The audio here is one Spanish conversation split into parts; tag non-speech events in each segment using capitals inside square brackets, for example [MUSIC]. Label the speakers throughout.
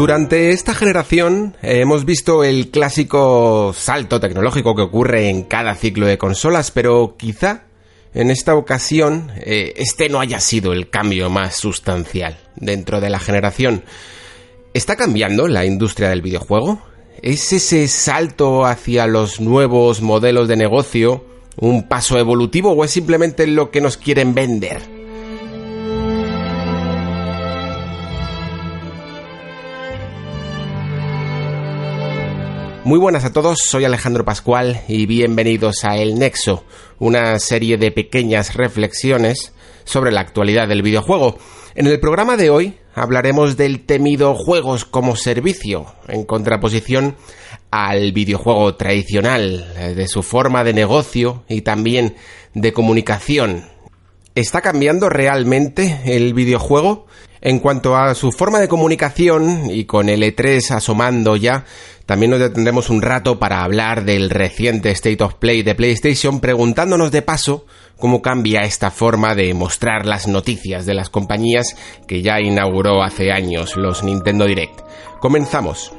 Speaker 1: Durante esta generación eh, hemos visto el clásico salto tecnológico que ocurre en cada ciclo de consolas, pero quizá en esta ocasión eh, este no haya sido el cambio más sustancial dentro de la generación. ¿Está cambiando la industria del videojuego? ¿Es ese salto hacia los nuevos modelos de negocio un paso evolutivo o es simplemente lo que nos quieren vender? Muy buenas a todos, soy Alejandro Pascual y bienvenidos a El Nexo, una serie de pequeñas reflexiones sobre la actualidad del videojuego. En el programa de hoy hablaremos del temido juegos como servicio, en contraposición al videojuego tradicional, eh, de su forma de negocio y también de comunicación. ¿Está cambiando realmente el videojuego? En cuanto a su forma de comunicación, y con el E3 asomando ya, también nos detendremos un rato para hablar del reciente State of Play de PlayStation, preguntándonos de paso cómo cambia esta forma de mostrar las noticias de las compañías que ya inauguró hace años los Nintendo Direct. Comenzamos.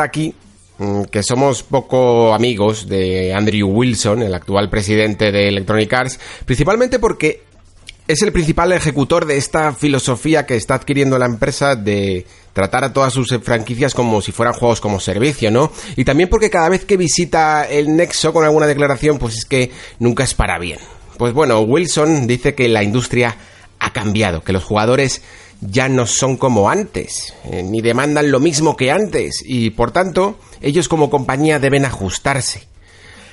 Speaker 1: Aquí mm, que somos poco amigos de Andrew Wilson, el actual presidente de Electronic Arts, principalmente porque es el principal ejecutor de esta filosofía que está adquiriendo la empresa de tratar a todas sus franquicias como si fueran juegos como servicio, ¿no? Y también porque cada vez que visita el Nexo con alguna declaración, pues es que nunca es para bien. Pues bueno, Wilson dice que la industria ha cambiado, que los jugadores ya no son como antes, eh, ni demandan lo mismo que antes, y por tanto, ellos como compañía deben ajustarse.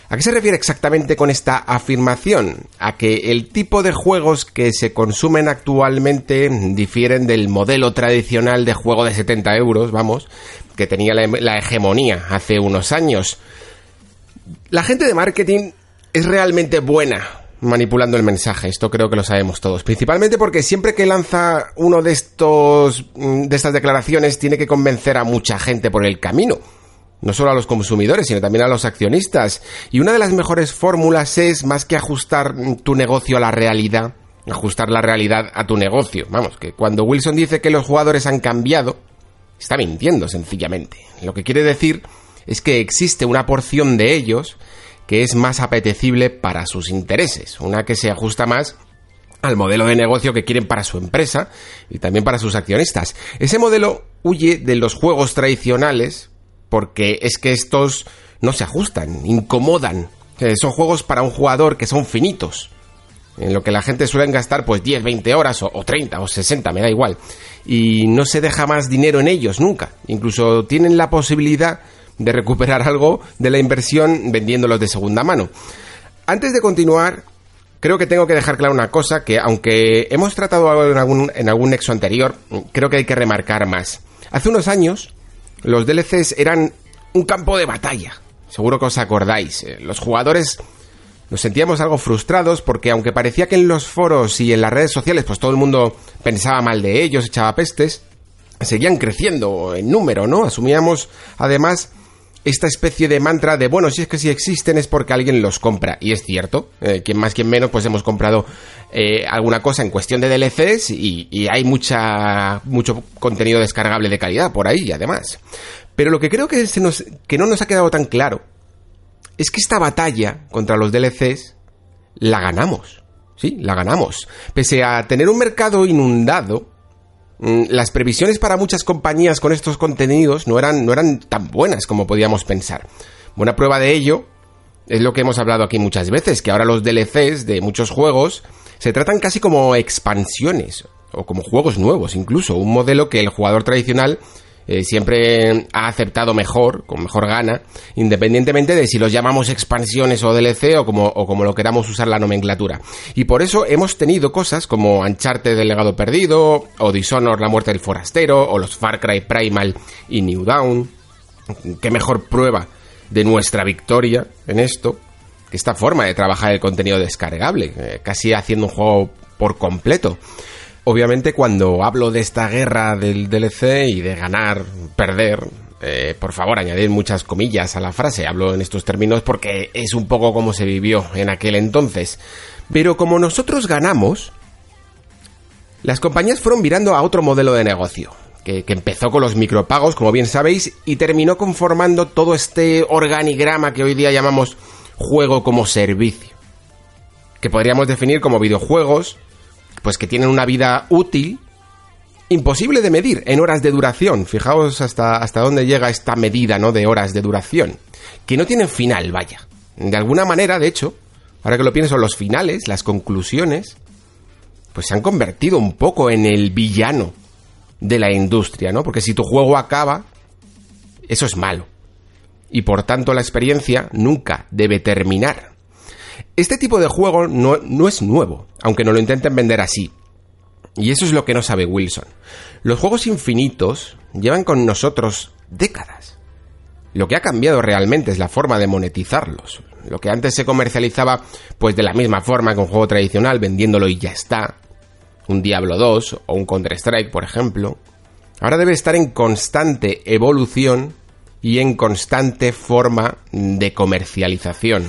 Speaker 1: ¿A qué se refiere exactamente con esta afirmación? A que el tipo de juegos que se consumen actualmente difieren del modelo tradicional de juego de 70 euros, vamos, que tenía la, la hegemonía hace unos años. La gente de marketing es realmente buena manipulando el mensaje. Esto creo que lo sabemos todos. Principalmente porque siempre que lanza uno de estos de estas declaraciones tiene que convencer a mucha gente por el camino. No solo a los consumidores, sino también a los accionistas. Y una de las mejores fórmulas es, más que ajustar tu negocio a la realidad, ajustar la realidad a tu negocio. Vamos, que cuando Wilson dice que los jugadores han cambiado, está mintiendo sencillamente. Lo que quiere decir es que existe una porción de ellos que es más apetecible para sus intereses, una que se ajusta más al modelo de negocio que quieren para su empresa y también para sus accionistas. Ese modelo huye de los juegos tradicionales porque es que estos no se ajustan, incomodan. Son juegos para un jugador que son finitos. En lo que la gente suele gastar pues 10, 20 horas o, o 30 o 60, me da igual. Y no se deja más dinero en ellos nunca. Incluso tienen la posibilidad de recuperar algo de la inversión vendiéndolos de segunda mano. Antes de continuar, creo que tengo que dejar claro una cosa que aunque hemos tratado en algún, en algún nexo anterior, creo que hay que remarcar más. Hace unos años, los DLCs eran un campo de batalla. Seguro que os acordáis. Los jugadores nos sentíamos algo frustrados porque aunque parecía que en los foros y en las redes sociales pues todo el mundo pensaba mal de ellos, echaba pestes, seguían creciendo en número, ¿no? Asumíamos además esta especie de mantra de, bueno, si es que si existen es porque alguien los compra. Y es cierto, eh, quien más, quien menos, pues hemos comprado eh, alguna cosa en cuestión de DLCs y, hay mucha, mucho contenido descargable de calidad por ahí, además. Pero lo que creo que, se nos, que no nos ha quedado tan claro es que esta batalla contra los DLCs la ganamos. Sí, la ganamos. Pese a tener un mercado inundado, las previsiones para muchas compañías con estos contenidos no eran, no eran tan buenas como podíamos pensar. Buena prueba de ello es lo que hemos hablado aquí muchas veces, que ahora los DLCs de muchos juegos se tratan casi como expansiones, o como juegos nuevos incluso, un modelo que el jugador tradicional eh, siempre ha aceptado mejor, con mejor gana, independientemente de si los llamamos expansiones o DLC o como, o como lo queramos usar la nomenclatura. Y por eso hemos tenido cosas como Ancharte del legado perdido, o Dishonor la muerte del forastero, o los Far Cry Primal y New Dawn. Qué mejor prueba de nuestra victoria en esto que esta forma de trabajar el contenido descargable, eh, casi haciendo un juego por completo. Obviamente cuando hablo de esta guerra del DLC y de ganar, perder, eh, por favor añadir muchas comillas a la frase, hablo en estos términos porque es un poco como se vivió en aquel entonces. Pero como nosotros ganamos, las compañías fueron mirando a otro modelo de negocio, que, empezó con los micropagos, como bien sabéis, y terminó conformando todo este organigrama que hoy día llamamos juego como servicio, que podríamos definir como videojuegos, pues que tienen una vida útil imposible de medir en horas de duración. Fijaos hasta, hasta dónde llega esta medida, ¿no? De horas de duración. Que no tienen final, vaya. De alguna manera, de hecho, ahora que lo pienso, los finales, las conclusiones, pues se han convertido un poco en el villano de la industria, ¿no? Porque si tu juego acaba, eso es malo. Y por tanto la experiencia nunca debe terminar. Este tipo de juego no, no es nuevo, aunque no lo intenten vender así. Y eso es lo que no sabe Wilson. Los juegos infinitos llevan con nosotros décadas. Lo que ha cambiado realmente es la forma de monetizarlos. Lo que antes se comercializaba pues de la misma forma que un juego tradicional, vendiéndolo y ya está. Un Diablo 2 o un Counter-Strike, por ejemplo. Ahora debe estar en constante evolución y en constante forma de comercialización.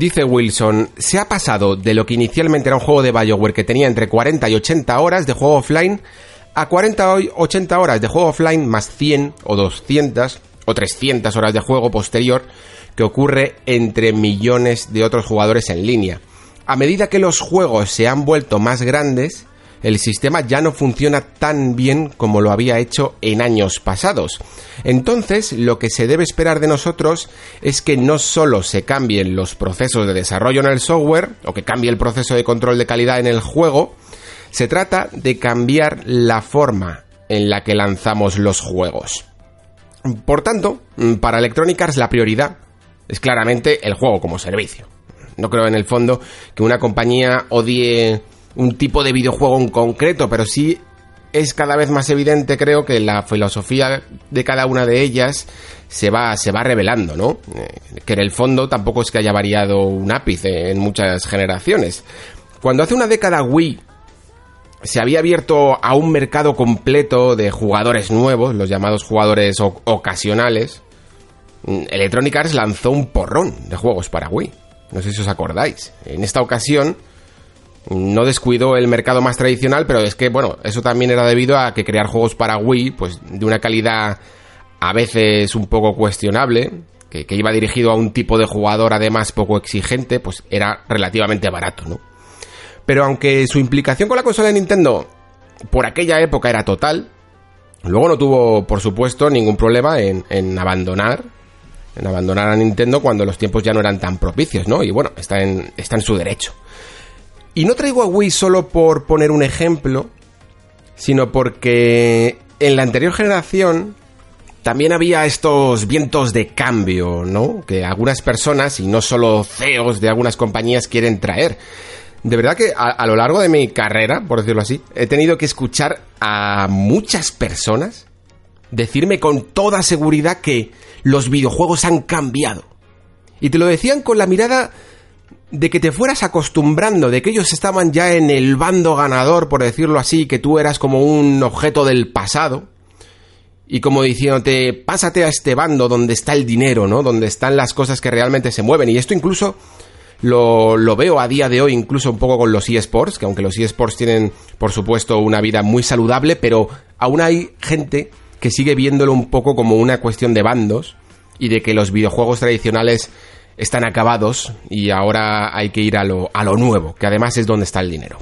Speaker 1: Dice Wilson, se ha pasado de lo que inicialmente era un juego de Bioware que tenía entre 40 y 80 horas de juego offline a 40 o 80 horas de juego offline más 100 o 200 o 300 horas de juego posterior que ocurre entre millones de otros jugadores en línea. A medida que los juegos se han vuelto más grandes, el sistema ya no funciona tan bien como lo había hecho en años pasados. Entonces, lo que se debe esperar de nosotros es que no solo se cambien los procesos de desarrollo en el software, o que cambie el proceso de control de calidad en el juego, se trata de cambiar la forma en la que lanzamos los juegos. Por tanto, para Electronic Arts la prioridad es claramente el juego como servicio. No creo en el fondo que una compañía odie un tipo de videojuego en concreto, pero sí es cada vez más evidente, creo, que la filosofía de cada una de ellas se va, se va revelando, ¿no? Eh, que en el fondo tampoco es que haya variado un ápice en muchas generaciones. Cuando hace una década Wii se había abierto a un mercado completo de jugadores nuevos, los llamados jugadores ocasionales, mm, Electronic Arts lanzó un porrón de juegos para Wii. No sé si os acordáis. En esta ocasión, no descuidó el mercado más tradicional, pero es que, bueno, eso también era debido a que crear juegos para Wii, pues de una calidad a veces un poco cuestionable, que, iba dirigido a un tipo de jugador además poco exigente, pues era relativamente barato, ¿no? Pero aunque su implicación con la consola de Nintendo por aquella época era total, luego no tuvo, por supuesto, ningún problema en, en abandonar en abandonar a Nintendo cuando los tiempos ya no eran tan propicios, ¿no? Y bueno, está en, está en su derecho. Y no traigo a Wii solo por poner un ejemplo, sino porque en la anterior generación también había estos vientos de cambio, ¿no? Que algunas personas, y no solo CEOs de algunas compañías, quieren traer. De verdad que a, lo largo de mi carrera, por decirlo así, he tenido que escuchar a muchas personas decirme con toda seguridad que los videojuegos han cambiado. Y te lo decían con la mirada de que te fueras acostumbrando, de que ellos estaban ya en el bando ganador, por decirlo así, que tú eras como un objeto del pasado, y como diciéndote, pásate a este bando donde está el dinero, ¿no? Donde están las cosas que realmente se mueven. Y esto incluso lo, lo veo a día de hoy, incluso un poco con los eSports, que aunque los eSports tienen, por supuesto, una vida muy saludable, pero aún hay gente que sigue viéndolo un poco como una cuestión de bandos y de que los videojuegos tradicionales están acabados y ahora hay que ir a lo, a lo nuevo, que además es donde está el dinero.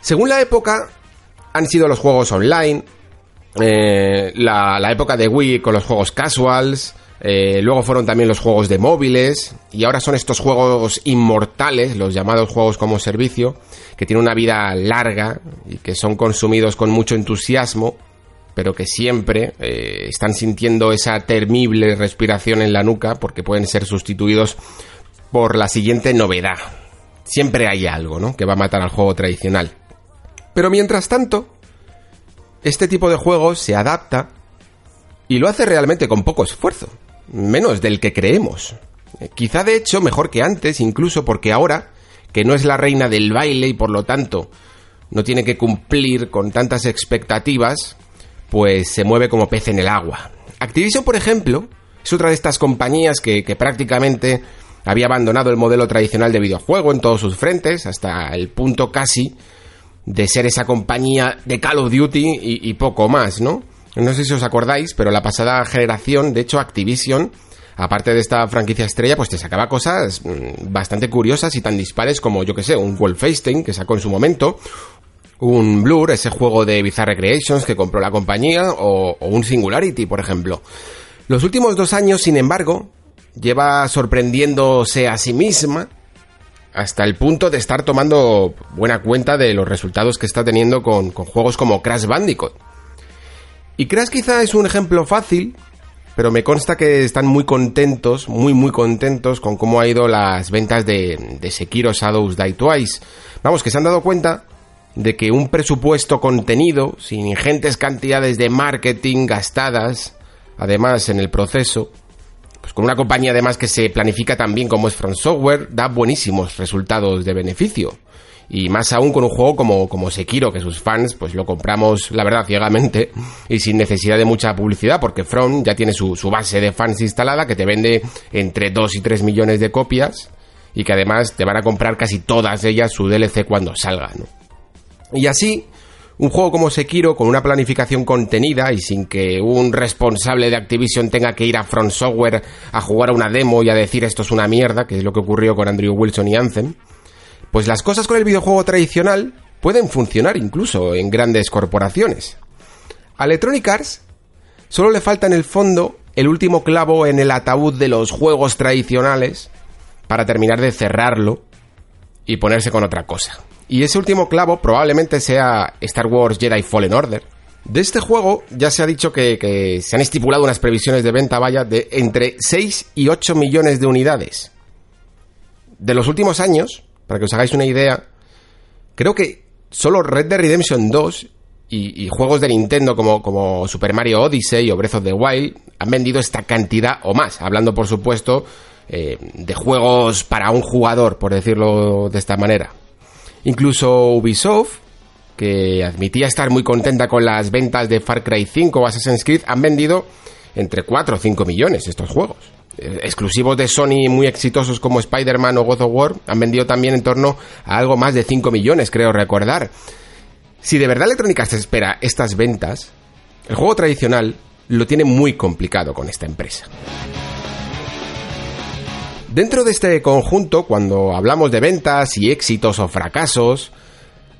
Speaker 1: Según la época, han sido los juegos online, eh, la, la, época de Wii con los juegos casuals, eh, luego fueron también los juegos de móviles, y ahora son estos juegos inmortales, los llamados juegos como servicio, que tienen una vida larga y que son consumidos con mucho entusiasmo pero que siempre eh, están sintiendo esa temible respiración en la nuca porque pueden ser sustituidos por la siguiente novedad. Siempre hay algo, ¿no? Que va a matar al juego tradicional. Pero mientras tanto, este tipo de juegos se adapta y lo hace realmente con poco esfuerzo, menos del que creemos. Eh, quizá de hecho mejor que antes, incluso porque ahora, que no es la reina del baile y por lo tanto no tiene que cumplir con tantas expectativas, pues se mueve como pez en el agua. Activision, por ejemplo, es otra de estas compañías que, prácticamente había abandonado el modelo tradicional de videojuego en todos sus frentes, hasta el punto casi de ser esa compañía de Call of Duty y, poco más, ¿no? No sé si os acordáis, pero la pasada generación, de hecho Activision, aparte de esta franquicia estrella, pues te sacaba cosas mm, bastante curiosas y tan dispares como, yo que sé, un Wolfenstein que sacó en su momento, un Blur, ese juego de Bizarre Creations que compró la compañía, o, un Singularity, por ejemplo. Los últimos dos años, sin embargo, lleva sorprendiéndose a sí misma hasta el punto de estar tomando buena cuenta de los resultados que está teniendo con, con juegos como Crash Bandicoot. Y Crash quizá es un ejemplo fácil, pero me consta que están muy contentos, muy muy contentos con cómo ha ido las ventas de, de Sekiro Shadows Die Twice. Vamos, que se han dado cuenta de que un presupuesto contenido, sin ingentes cantidades de marketing gastadas, además en el proceso, pues con una compañía además que se planifica también como es Front Software, da buenísimos resultados de beneficio. Y más aún con un juego como, como Sekiro, que sus fans pues lo compramos, la verdad, ciegamente [LAUGHS] y sin necesidad de mucha publicidad, porque Front ya tiene su, su base de fans instalada que te vende entre 2 y 3 millones de copias y que además te van a comprar casi todas ellas su DLC cuando salga, ¿no? Y así, un juego como Sekiro, con una planificación contenida y sin que un responsable de Activision tenga que ir a Front Software a jugar a una demo y a decir esto es una mierda, que es lo que ocurrió con Andrew Wilson y Anthem, pues las cosas con el videojuego tradicional pueden funcionar incluso en grandes corporaciones. A Electronic Arts solo le falta en el fondo el último clavo en el ataúd de los juegos tradicionales para terminar de cerrarlo y ponerse con otra cosa. Y ese último clavo probablemente sea Star Wars Jedi Fallen Order. De este juego ya se ha dicho que, se han estipulado unas previsiones de venta, vaya, de entre 6 y 8 millones de unidades. De los últimos años, para que os hagáis una idea, creo que solo Red Dead Redemption 2 y, juegos de Nintendo como, Super Mario Odyssey o Breath of the Wild han vendido esta cantidad o más, hablando por supuesto eh, de juegos para un jugador, por decirlo de esta manera. Incluso Ubisoft, que admitía estar muy contenta con las ventas de Far Cry 5 o Assassin's Creed, han vendido entre 4 o 5 millones estos juegos. Eh, exclusivos de Sony muy exitosos como Spider-Man o God of War han vendido también en torno a algo más de 5 millones, creo recordar. Si de verdad Electrónica se espera estas ventas, el juego tradicional lo tiene muy complicado con esta empresa. Dentro de este conjunto, cuando hablamos de ventas y éxitos o fracasos,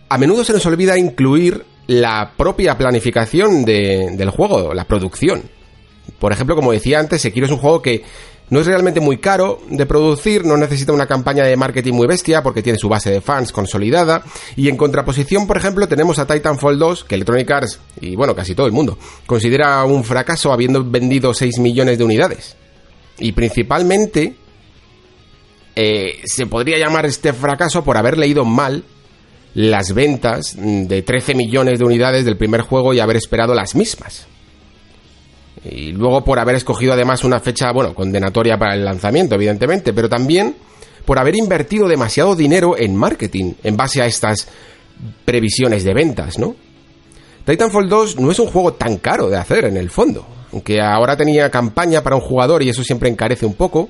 Speaker 1: a menudo se nos olvida incluir la propia planificación del juego, la producción. Por ejemplo, como decía antes, Sekiro es un juego que No es realmente muy caro de producir, no necesita una campaña de marketing muy bestia porque tiene su base de fans consolidada. Y en contraposición, por ejemplo, tenemos a Titanfall 2, que Electronic Arts, y bueno, casi todo el mundo, considera un fracaso habiendo vendido 6 millones de unidades. Y principalmente eh, se podría llamar este fracaso por haber leído mal las ventas de 13 millones de unidades del primer juego y haber esperado las mismas. Y luego por haber escogido además una fecha, bueno, condenatoria para el lanzamiento, evidentemente, pero también por haber invertido demasiado dinero en marketing en base a estas previsiones de ventas, ¿no? Titanfall 2 no es un juego tan caro de hacer en el fondo, aunque ahora tenía campaña para un jugador y eso siempre encarece un poco.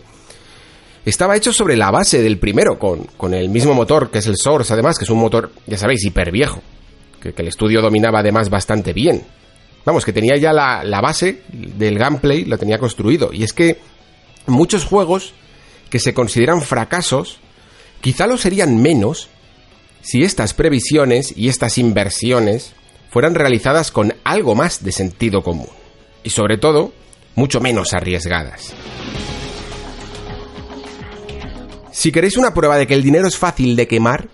Speaker 1: Estaba hecho sobre la base del primero, con, con el mismo motor que es el Source, además, que es un motor, ya sabéis, hiper viejo, que, el estudio dominaba además bastante bien. Vamos, que tenía ya la, la base del gameplay, lo tenía construido. Y es que muchos juegos que se consideran fracasos, quizá lo serían menos si estas previsiones y estas inversiones fueran realizadas con algo más de sentido común. Y sobre todo, mucho menos arriesgadas. Si queréis una prueba de que el dinero es fácil de quemar,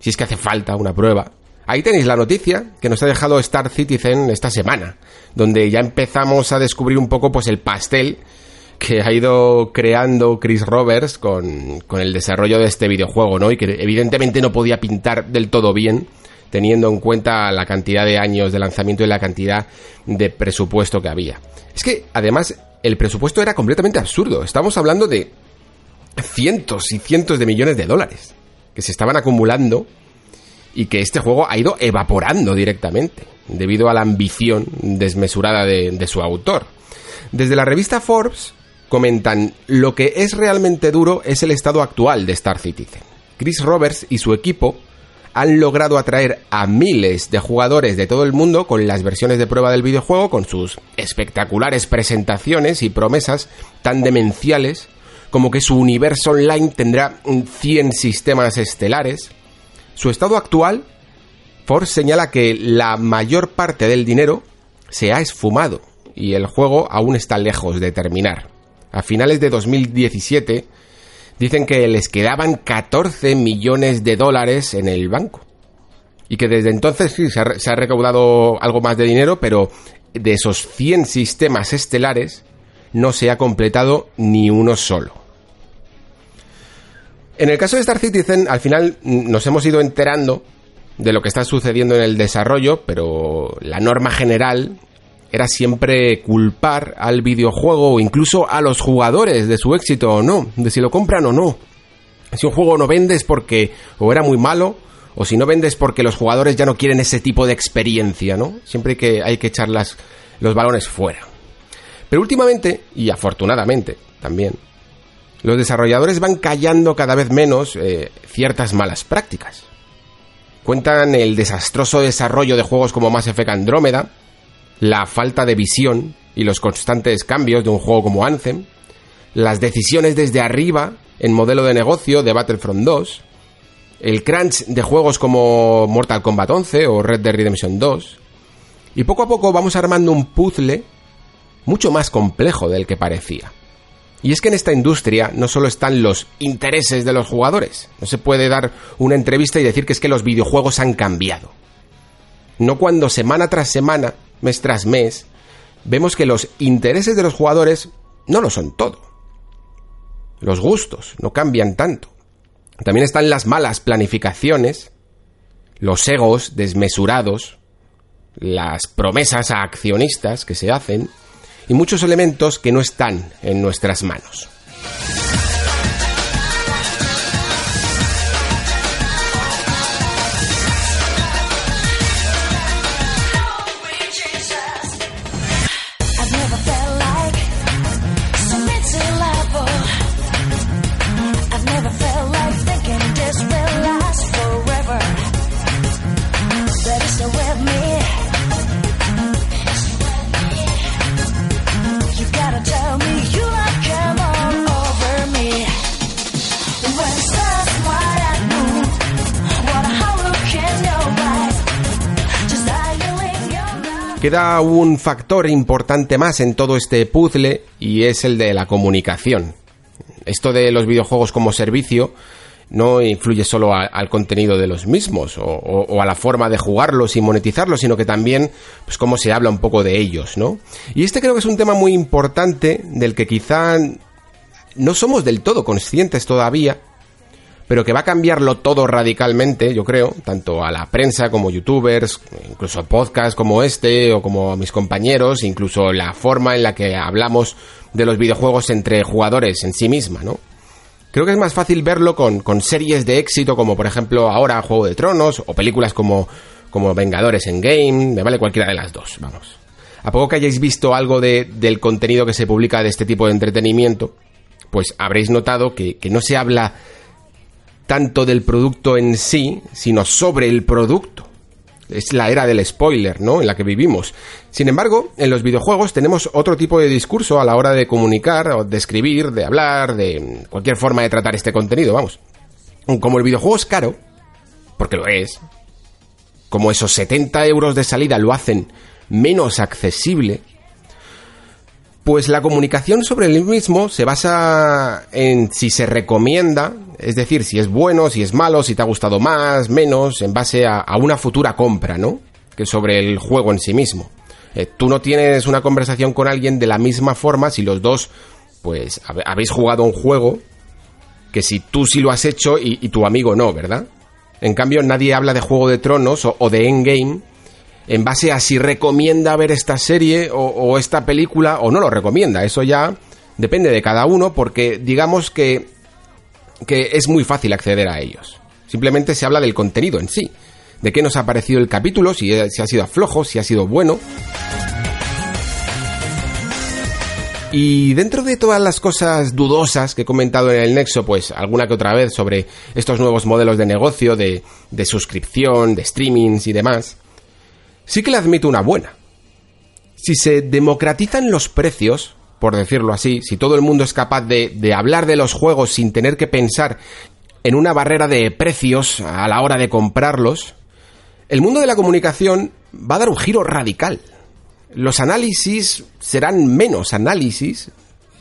Speaker 1: si es que hace falta una prueba, Ahí tenéis la noticia que nos ha dejado Star Citizen esta semana, donde ya empezamos a descubrir un poco pues el pastel que ha ido creando Chris Roberts con, con el desarrollo de este videojuego, ¿no? Y que evidentemente no podía pintar del todo bien, teniendo en cuenta la cantidad de años de lanzamiento y la cantidad de presupuesto que había. Es que, además, el presupuesto era completamente absurdo. Estamos hablando de cientos y cientos de millones de dólares que se estaban acumulando y que este juego ha ido evaporando directamente debido a la ambición desmesurada de, su autor. Desde la revista Forbes comentan lo que es realmente duro es el estado actual de Star Citizen. Chris Roberts y su equipo han logrado atraer a miles de jugadores de todo el mundo con las versiones de prueba del videojuego, con sus espectaculares presentaciones y promesas tan demenciales como que su universo online tendrá 100 sistemas estelares, su estado actual, Ford señala que la mayor parte del dinero se ha esfumado y el juego aún está lejos de terminar. A finales de 2017 dicen que les quedaban 14 millones de dólares en el banco. Y que desde entonces sí se ha, se ha recaudado algo más de dinero, pero de esos 100 sistemas estelares no se ha completado ni uno solo. En el caso de Star Citizen, al final nos hemos ido enterando de lo que está sucediendo en el desarrollo, pero la norma general era siempre culpar al videojuego o incluso a los jugadores de su éxito o no, de si lo compran o no. Si un juego no vende es porque o era muy malo, o si no vendes porque los jugadores ya no quieren ese tipo de experiencia, ¿no? Siempre hay que, hay que echar las, los balones fuera. Pero últimamente, y afortunadamente también, los desarrolladores van callando cada vez menos eh, ciertas malas prácticas. Cuentan el desastroso desarrollo de juegos como Mass Effect Andrómeda, la falta de visión y los constantes cambios de un juego como Anthem, las decisiones desde arriba en modelo de negocio de Battlefront 2, el crunch de juegos como Mortal Kombat 11 o Red Dead Redemption 2, y poco a poco vamos armando un puzzle mucho más complejo del que parecía. Y es que en esta industria no solo están los intereses de los jugadores. No se puede dar una entrevista y decir que es que los videojuegos han cambiado. No cuando semana tras semana, mes tras mes, vemos que los intereses de los jugadores no lo son todo. Los gustos no cambian tanto. También están las malas planificaciones, los egos desmesurados, las promesas a accionistas que se hacen, y muchos elementos que no están en nuestras manos. Queda un factor importante más en todo este puzzle y es el de la comunicación. Esto de los videojuegos como servicio no influye solo al contenido de los mismos o, a la forma de jugarlos y monetizarlos, sino que también, pues, cómo se habla un poco de ellos, ¿no? Y este creo que es un tema muy importante del que quizá no somos del todo conscientes todavía, pero que va a cambiarlo todo radicalmente, yo creo, tanto a la prensa como youtubers, incluso podcasts como este o como a mis compañeros, incluso la forma en la que hablamos de los videojuegos entre jugadores en sí misma, ¿no? Creo que es más fácil verlo con, series de éxito como por ejemplo ahora Juego de Tronos o películas como, como Vengadores en Game, me vale cualquiera de las dos, vamos. A poco que hayáis visto algo de, del contenido que se publica de este tipo de entretenimiento, pues habréis notado que, que no se habla tanto del producto en sí, sino sobre el producto. Es la era del spoiler, ¿no? En la que vivimos. Sin embargo, en los videojuegos tenemos otro tipo de discurso a la hora de comunicar, o de escribir, de hablar, de cualquier forma de tratar este contenido, vamos. Como el videojuego es caro, porque lo es, como esos 70 euros de salida lo hacen menos accesible, pues la comunicación sobre el mismo se basa en si se recomienda, es decir, si es bueno, si es malo, si te ha gustado más, menos, en base a, una futura compra, ¿no? Que sobre el juego en sí mismo. Eh, tú no tienes una conversación con alguien de la misma forma si los dos, pues, habéis jugado un juego que si tú sí lo has hecho y, tu amigo no, ¿verdad? En cambio, nadie habla de Juego de Tronos o, o de Endgame en base a si recomienda ver esta serie o, esta película o no lo recomienda. Eso ya depende de cada uno porque digamos que, que es muy fácil acceder a ellos. Simplemente se habla del contenido en sí, de qué nos ha parecido el capítulo, si, si ha sido flojo, si ha sido bueno. Y dentro de todas las cosas dudosas que he comentado en el Nexo, pues alguna que otra vez sobre estos nuevos modelos de negocio, de, de suscripción, de streamings y demás, sí que le admito una buena. Si se democratizan los precios, por decirlo así, si todo el mundo es capaz de, hablar de los juegos sin tener que pensar en una barrera de precios a la hora de comprarlos, el mundo de la comunicación va a dar un giro radical. Los análisis serán menos análisis,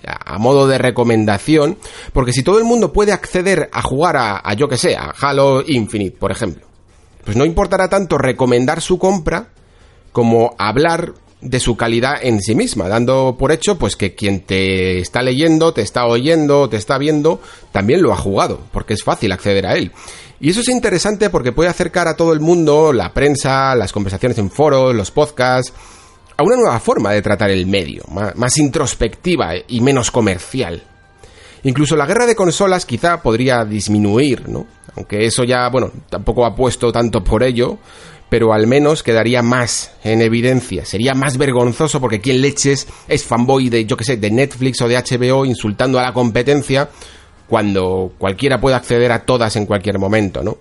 Speaker 1: a modo de recomendación, porque si todo el mundo puede acceder a jugar a, a yo que sé, a Halo Infinite, por ejemplo, pues no importará tanto recomendar su compra como hablar de su calidad en sí misma, dando por hecho pues que quien te está leyendo, te está oyendo, te está viendo, también lo ha jugado, porque es fácil acceder a él. Y eso es interesante porque puede acercar a todo el mundo, la prensa, las conversaciones en foros, los podcasts, a una nueva forma de tratar el medio, más, introspectiva y menos comercial. Incluso la guerra de consolas quizá podría disminuir, ¿no? Aunque eso ya, bueno, tampoco ha puesto tanto por ello, pero al menos quedaría más en evidencia. Sería más vergonzoso porque quien leches es fanboy de, yo que sé, de Netflix o de HBO insultando a la competencia cuando cualquiera puede acceder a todas en cualquier momento, ¿no?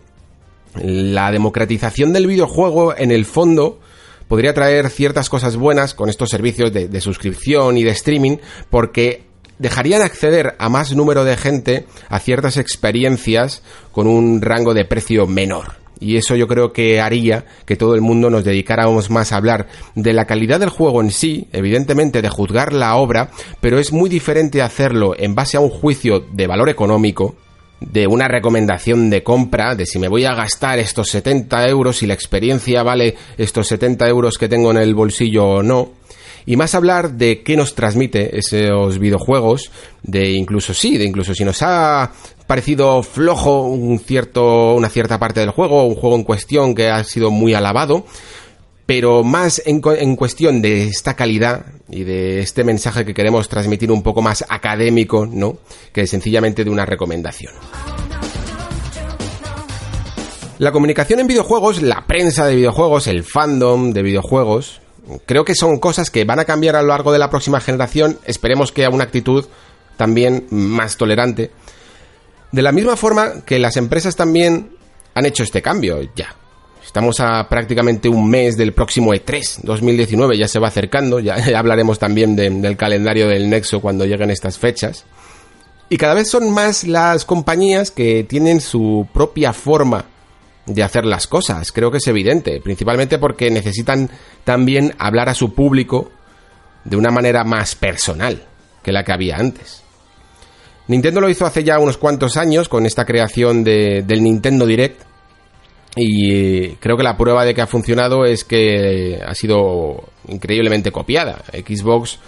Speaker 1: La democratización del videojuego, en el fondo, podría traer ciertas cosas buenas con estos servicios de suscripción y de streaming, porque dejarían acceder a más número de gente a ciertas experiencias con un rango de precio menor. Y eso yo creo que haría que todo el mundo nos dedicáramos más a hablar de la calidad del juego en sí, evidentemente de juzgar la obra, pero es muy diferente hacerlo en base a un juicio de valor económico, de una recomendación de compra, de si me voy a gastar estos 70 euros, y la experiencia vale estos 70 euros que tengo en el bolsillo o no, y más hablar de qué nos transmite esos videojuegos, de incluso sí, de incluso si nos ha parecido flojo un cierto, una cierta parte del juego, un juego en cuestión que ha sido muy alabado, pero más en, en, cuestión de esta calidad y de este mensaje que queremos transmitir un poco más académico, ¿no? Que sencillamente de una recomendación. La comunicación en videojuegos, la prensa de videojuegos, el fandom de videojuegos, creo que son cosas que van a cambiar a lo largo de la próxima generación. Esperemos que a una actitud también más tolerante. De la misma forma que las empresas también han hecho este cambio ya. Estamos a prácticamente un mes del próximo E3 2019, ya se va acercando, ya, [LAUGHS] hablaremos también del calendario del Nexo cuando lleguen estas fechas. Y cada vez son más las compañías que tienen su propia forma de hacer las cosas, creo que es evidente, principalmente porque necesitan también hablar a su público de una manera más personal que la que había antes. Nintendo lo hizo hace ya unos cuantos años con esta creación de, del Nintendo Direct y creo que la prueba de que ha funcionado es que ha sido increíblemente copiada. Xbox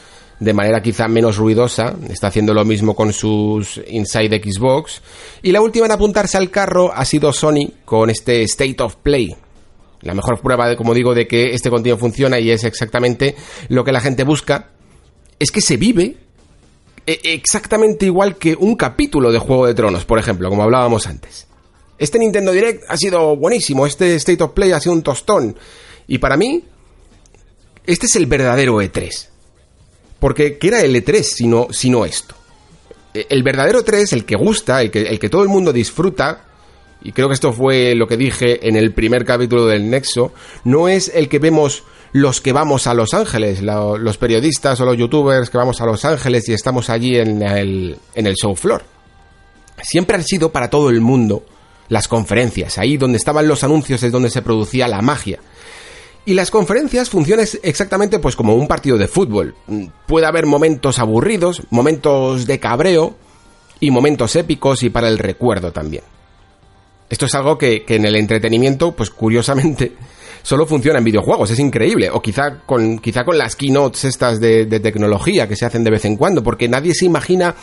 Speaker 1: de manera quizá menos ruidosa, está haciendo lo mismo con sus Inside Xbox. Y la última en apuntarse al carro ha sido Sony con este State of Play. La mejor prueba, de, como digo, de que este contenido funciona y es exactamente lo que la gente busca, es que se vive e, exactamente igual que un capítulo de Juego de Tronos, por ejemplo, como hablábamos antes. Este Nintendo Direct ha sido buenísimo, este State of Play ha sido un tostón. Y para mí, este es el verdadero E3 porque, ¿qué era el E3 sino, sino esto? E, el verdadero E3, el que gusta, el que, el que todo el mundo disfruta, y creo que esto fue lo que dije en el primer capítulo del Nexo, no es el que vemos los que vamos a Los Ángeles, los periodistas o los youtubers que vamos a Los Ángeles y estamos allí en el, en el show floor. Siempre han sido para todo el mundo las conferencias, ahí donde estaban los anuncios es donde se producía la magia. Y las conferencias funcionan exactamente pues como un partido de fútbol. Puede haber momentos aburridos, momentos de cabreo y momentos épicos y para el recuerdo también. Esto es algo que, en el entretenimiento, pues curiosamente, [LAUGHS] solo funciona en videojuegos, es increíble. O quizá con, quizá con las keynotes estas de tecnología que se hacen de vez en cuando, porque nadie se imagina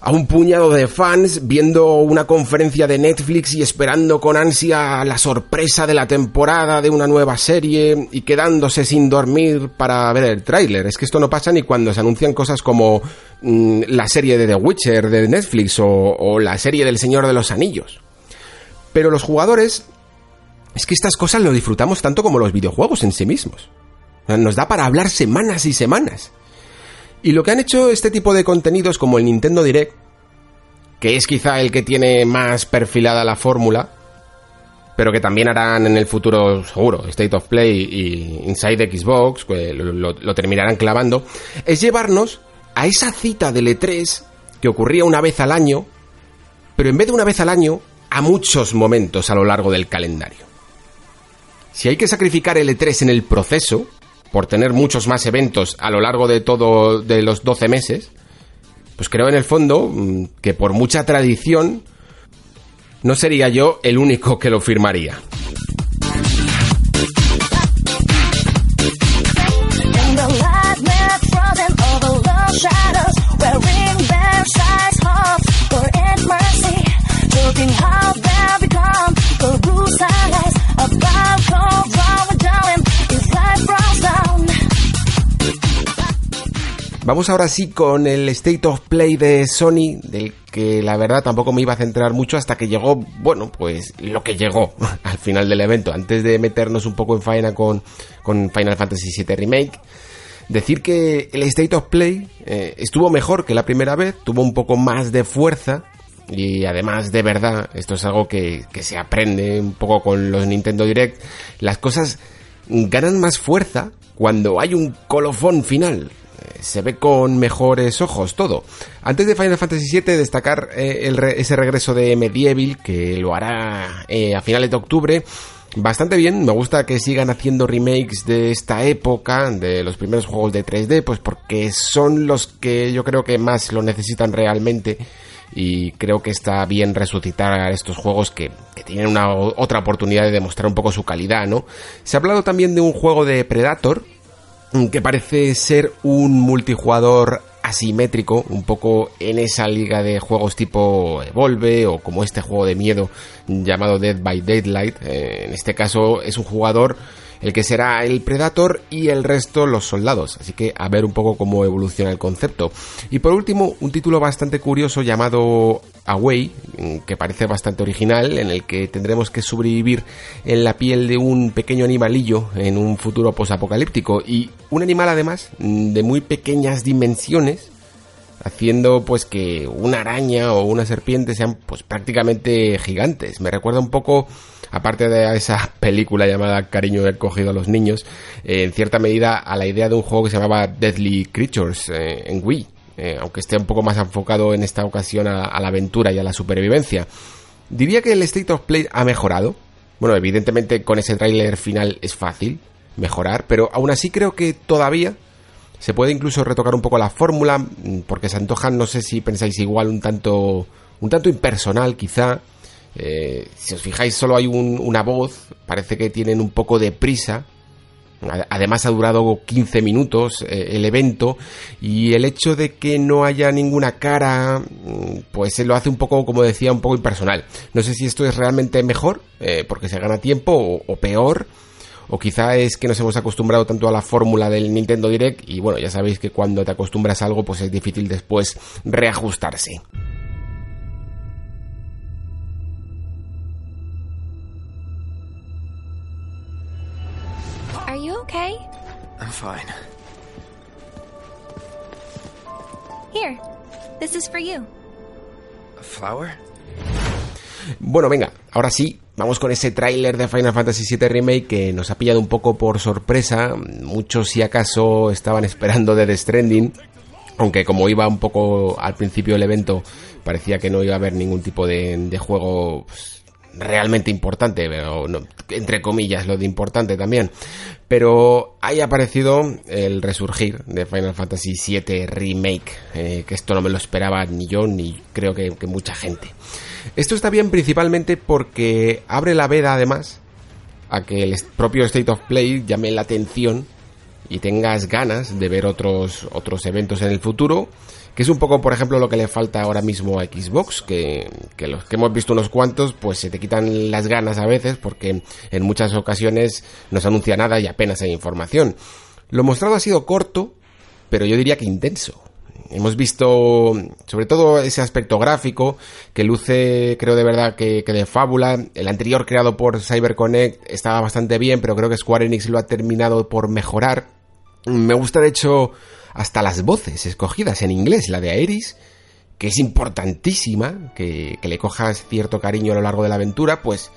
Speaker 1: a un puñado de fans viendo una conferencia de Netflix y esperando con ansia la sorpresa de la temporada de una nueva serie y quedándose sin dormir para ver el tráiler. Es que esto no pasa ni cuando se anuncian cosas como mm, la serie de The Witcher de Netflix o, o la serie del Señor de los Anillos. Pero los jugadores es que estas cosas lo disfrutamos tanto como los videojuegos en sí mismos. Nos da para hablar semanas y semanas. Y lo que han hecho este tipo de contenidos como el Nintendo Direct, que es quizá el que tiene más perfilada la fórmula, pero que también harán en el futuro seguro, State of Play y Inside Xbox, que lo, terminarán clavando, es llevarnos a esa cita del E3 que ocurría una vez al año, pero en vez de una vez al año, a muchos momentos a lo largo del calendario. Si hay que sacrificar el E3 en el proceso, por tener muchos más eventos a lo largo de todo de los 12 meses, pues creo en el fondo mm, que por mucha tradición no sería yo el único que lo firmaría. Vamos ahora sí con el State of Play de Sony, del que la verdad tampoco me iba a centrar mucho hasta que llegó, bueno, pues lo que llegó [LAUGHS] al final del evento. Antes de meternos un poco en faena con, Final Fantasy VII Remake, decir que el State of Play eh, estuvo mejor que la primera vez, tuvo un poco más de fuerza, y además de verdad, esto es algo que, se aprende un poco con los Nintendo Direct, las cosas ganan más fuerza cuando hay un colofón final se ve con mejores ojos todo. Antes de Final Fantasy VII, destacar eh, ese regreso de Medieval, que lo hará eh, a finales de octubre. Bastante bien, me gusta que sigan haciendo remakes de esta época, de los primeros juegos de 3D, pues porque son los que yo creo que más lo necesitan realmente y creo que está bien resucitar estos juegos que, que, tienen una otra oportunidad de demostrar un poco su calidad, ¿no? Se ha hablado también de un juego de Predator, que parece ser un multijugador asimétrico, un poco en esa liga de juegos tipo Evolve o como este juego de miedo llamado Dead by Daylight. Eh, en este caso es un jugador el que será el Predator y el resto los soldados. Así que a ver un poco cómo evoluciona el concepto. Y por último, un título bastante curioso llamado Away, que parece bastante original, en el que tendremos que sobrevivir en la piel de un pequeño animalillo en un futuro posapocalíptico. Y un animal además de muy pequeñas dimensiones haciendo pues que una araña o una serpiente sean pues prácticamente gigantes. Me recuerda un poco aparte de esa [LAUGHS] película llamada Cariño del cogido a los niños, eh, en cierta medida a la idea de un juego que se llamaba Deadly Creatures eh, en Wii, eh, aunque esté un poco más enfocado en esta ocasión a, la aventura y a la supervivencia. Diría que el State of Play ha mejorado, Bueno, evidentemente con ese tráiler final es fácil mejorar, pero aún así creo que todavía se puede incluso retocar un poco la fórmula, mm, porque se antoja, no sé si pensáis igual, un tanto, un tanto impersonal quizá. Eh, si os fijáis, solo hay una voz, parece que tienen un poco de prisa. Además ha durado 15 minutos eh, el evento y el hecho de que no haya ninguna cara, mm, pues se lo hace un poco, como decía, un poco impersonal. No sé si esto es realmente mejor, eh, porque se gana tiempo, o peor, o quizá es que nos hemos acostumbrado tanto a la fórmula del Nintendo Direct y bueno, ya sabéis que cuando te acostumbras a algo pues es difícil después reajustarse.
Speaker 2: Okay?
Speaker 3: I'm fine.
Speaker 2: Here. This is for you.
Speaker 3: A flower?
Speaker 1: Bueno, venga, ahora sí, vamos con ese tráiler de Final Fantasy VII Remake que nos ha pillado un poco por sorpresa. Muchos, si acaso, estaban esperando de The Stranding. Aunque como iba un poco al principio del evento, parecía que no iba a haber ningún tipo de, juego pues, realmente importante, pero entre comillas lo de importante también. Pero ahí ha aparecido el resurgir de Final Fantasy VII Remake, eh, que esto no me lo esperaba ni yo ni creo que mucha gente. Esto está bien principalmente porque abre la veda además a que el propio State of Play llame la atención y tengas ganas de ver otros, otros eventos en el futuro, que es un poco, por ejemplo, lo que le falta ahora mismo a Xbox, que, que los que hemos visto unos cuantos, pues se te quitan las ganas a veces, porque en muchas ocasiones no se anuncia nada y apenas hay información. Lo mostrado ha sido corto, pero yo diría que intenso. Hemos visto sobre todo ese aspecto gráfico que luce, creo de verdad que, de fábula. El anterior creado por CyberConnect estaba bastante bien, pero creo que Square Enix lo ha terminado por mejorar. Me gusta de hecho hasta las voces escogidas en inglés, la de Aeris, que es importantísima, que, que le cojas cierto cariño a lo largo de la aventura, pues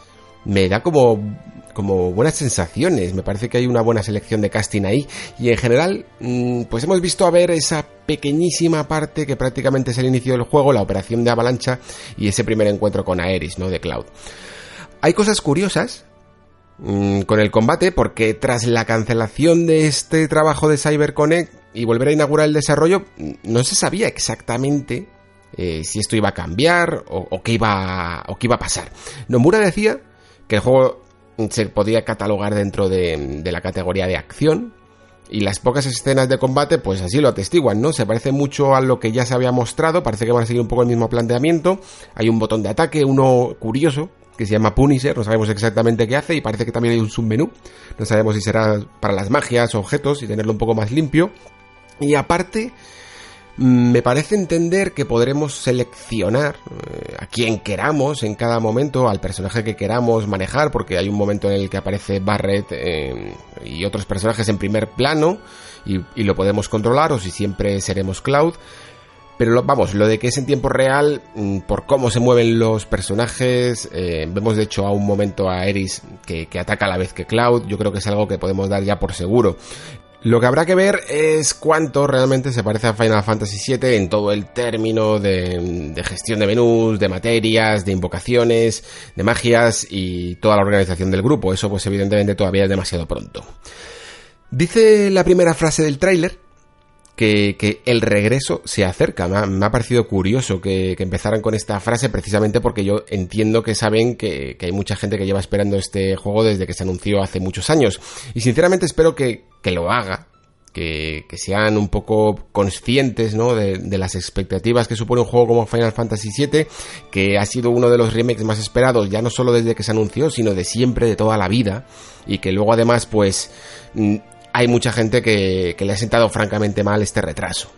Speaker 1: me da como como buenas sensaciones. Me parece que hay una buena selección de casting ahí. Y en general, mm, pues hemos visto a ver esa pequeñísima parte que prácticamente es el inicio del juego, la operación de avalancha y ese primer encuentro con Aeris, ¿no? De Cloud. Hay cosas curiosas mm, con el combate porque tras la cancelación de este trabajo de CyberConnect y volver a inaugurar el desarrollo, no se sabía exactamente eh, si esto iba a cambiar o, qué iba, o qué iba a pasar. Nomura decía que el juego se podía catalogar dentro de, la categoría de acción. Y las pocas escenas de combate, pues así lo atestiguan, ¿no? Se parece mucho a lo que ya se había mostrado, parece que van a seguir un poco el mismo planteamiento. Hay un botón de ataque, uno curioso, que se llama Punisher, no sabemos exactamente qué hace, y parece que también hay un submenú. No sabemos si será para las magias objetos y tenerlo un poco más limpio. Y aparte, me parece entender que podremos seleccionar eh, a quien queramos en cada momento, al personaje que queramos manejar, porque hay un momento en el que aparece Barret eh, y otros personajes en primer plano y, lo podemos controlar, o si siempre seremos Cloud. Pero vamos, lo de que es en tiempo real, mm, por cómo se mueven los personajes, eh, vemos de hecho a un momento a Eris que, que, ataca a la vez que Cloud, yo creo que es algo que podemos dar ya por seguro. Lo que habrá que ver es cuánto realmente se parece a Final Fantasy VII en todo el término de, gestión de menús, de materias, de invocaciones, de magias y toda la organización del grupo. Eso pues evidentemente todavía es demasiado pronto. Dice la primera frase del tráiler que, el regreso se acerca. Me ha, parecido curioso que, empezaran con esta frase precisamente porque yo entiendo que saben que, hay mucha gente que lleva esperando este juego desde que se anunció hace muchos años. Y sinceramente espero que, lo haga. Que, sean un poco conscientes ¿no? de, de, las expectativas que supone un juego como Final Fantasy VII, que ha sido uno de los remakes más esperados, ya no solo desde que se anunció, sino de siempre, de toda la vida, y que luego además pues mm, hay mucha gente que, le ha sentado francamente mal este retraso.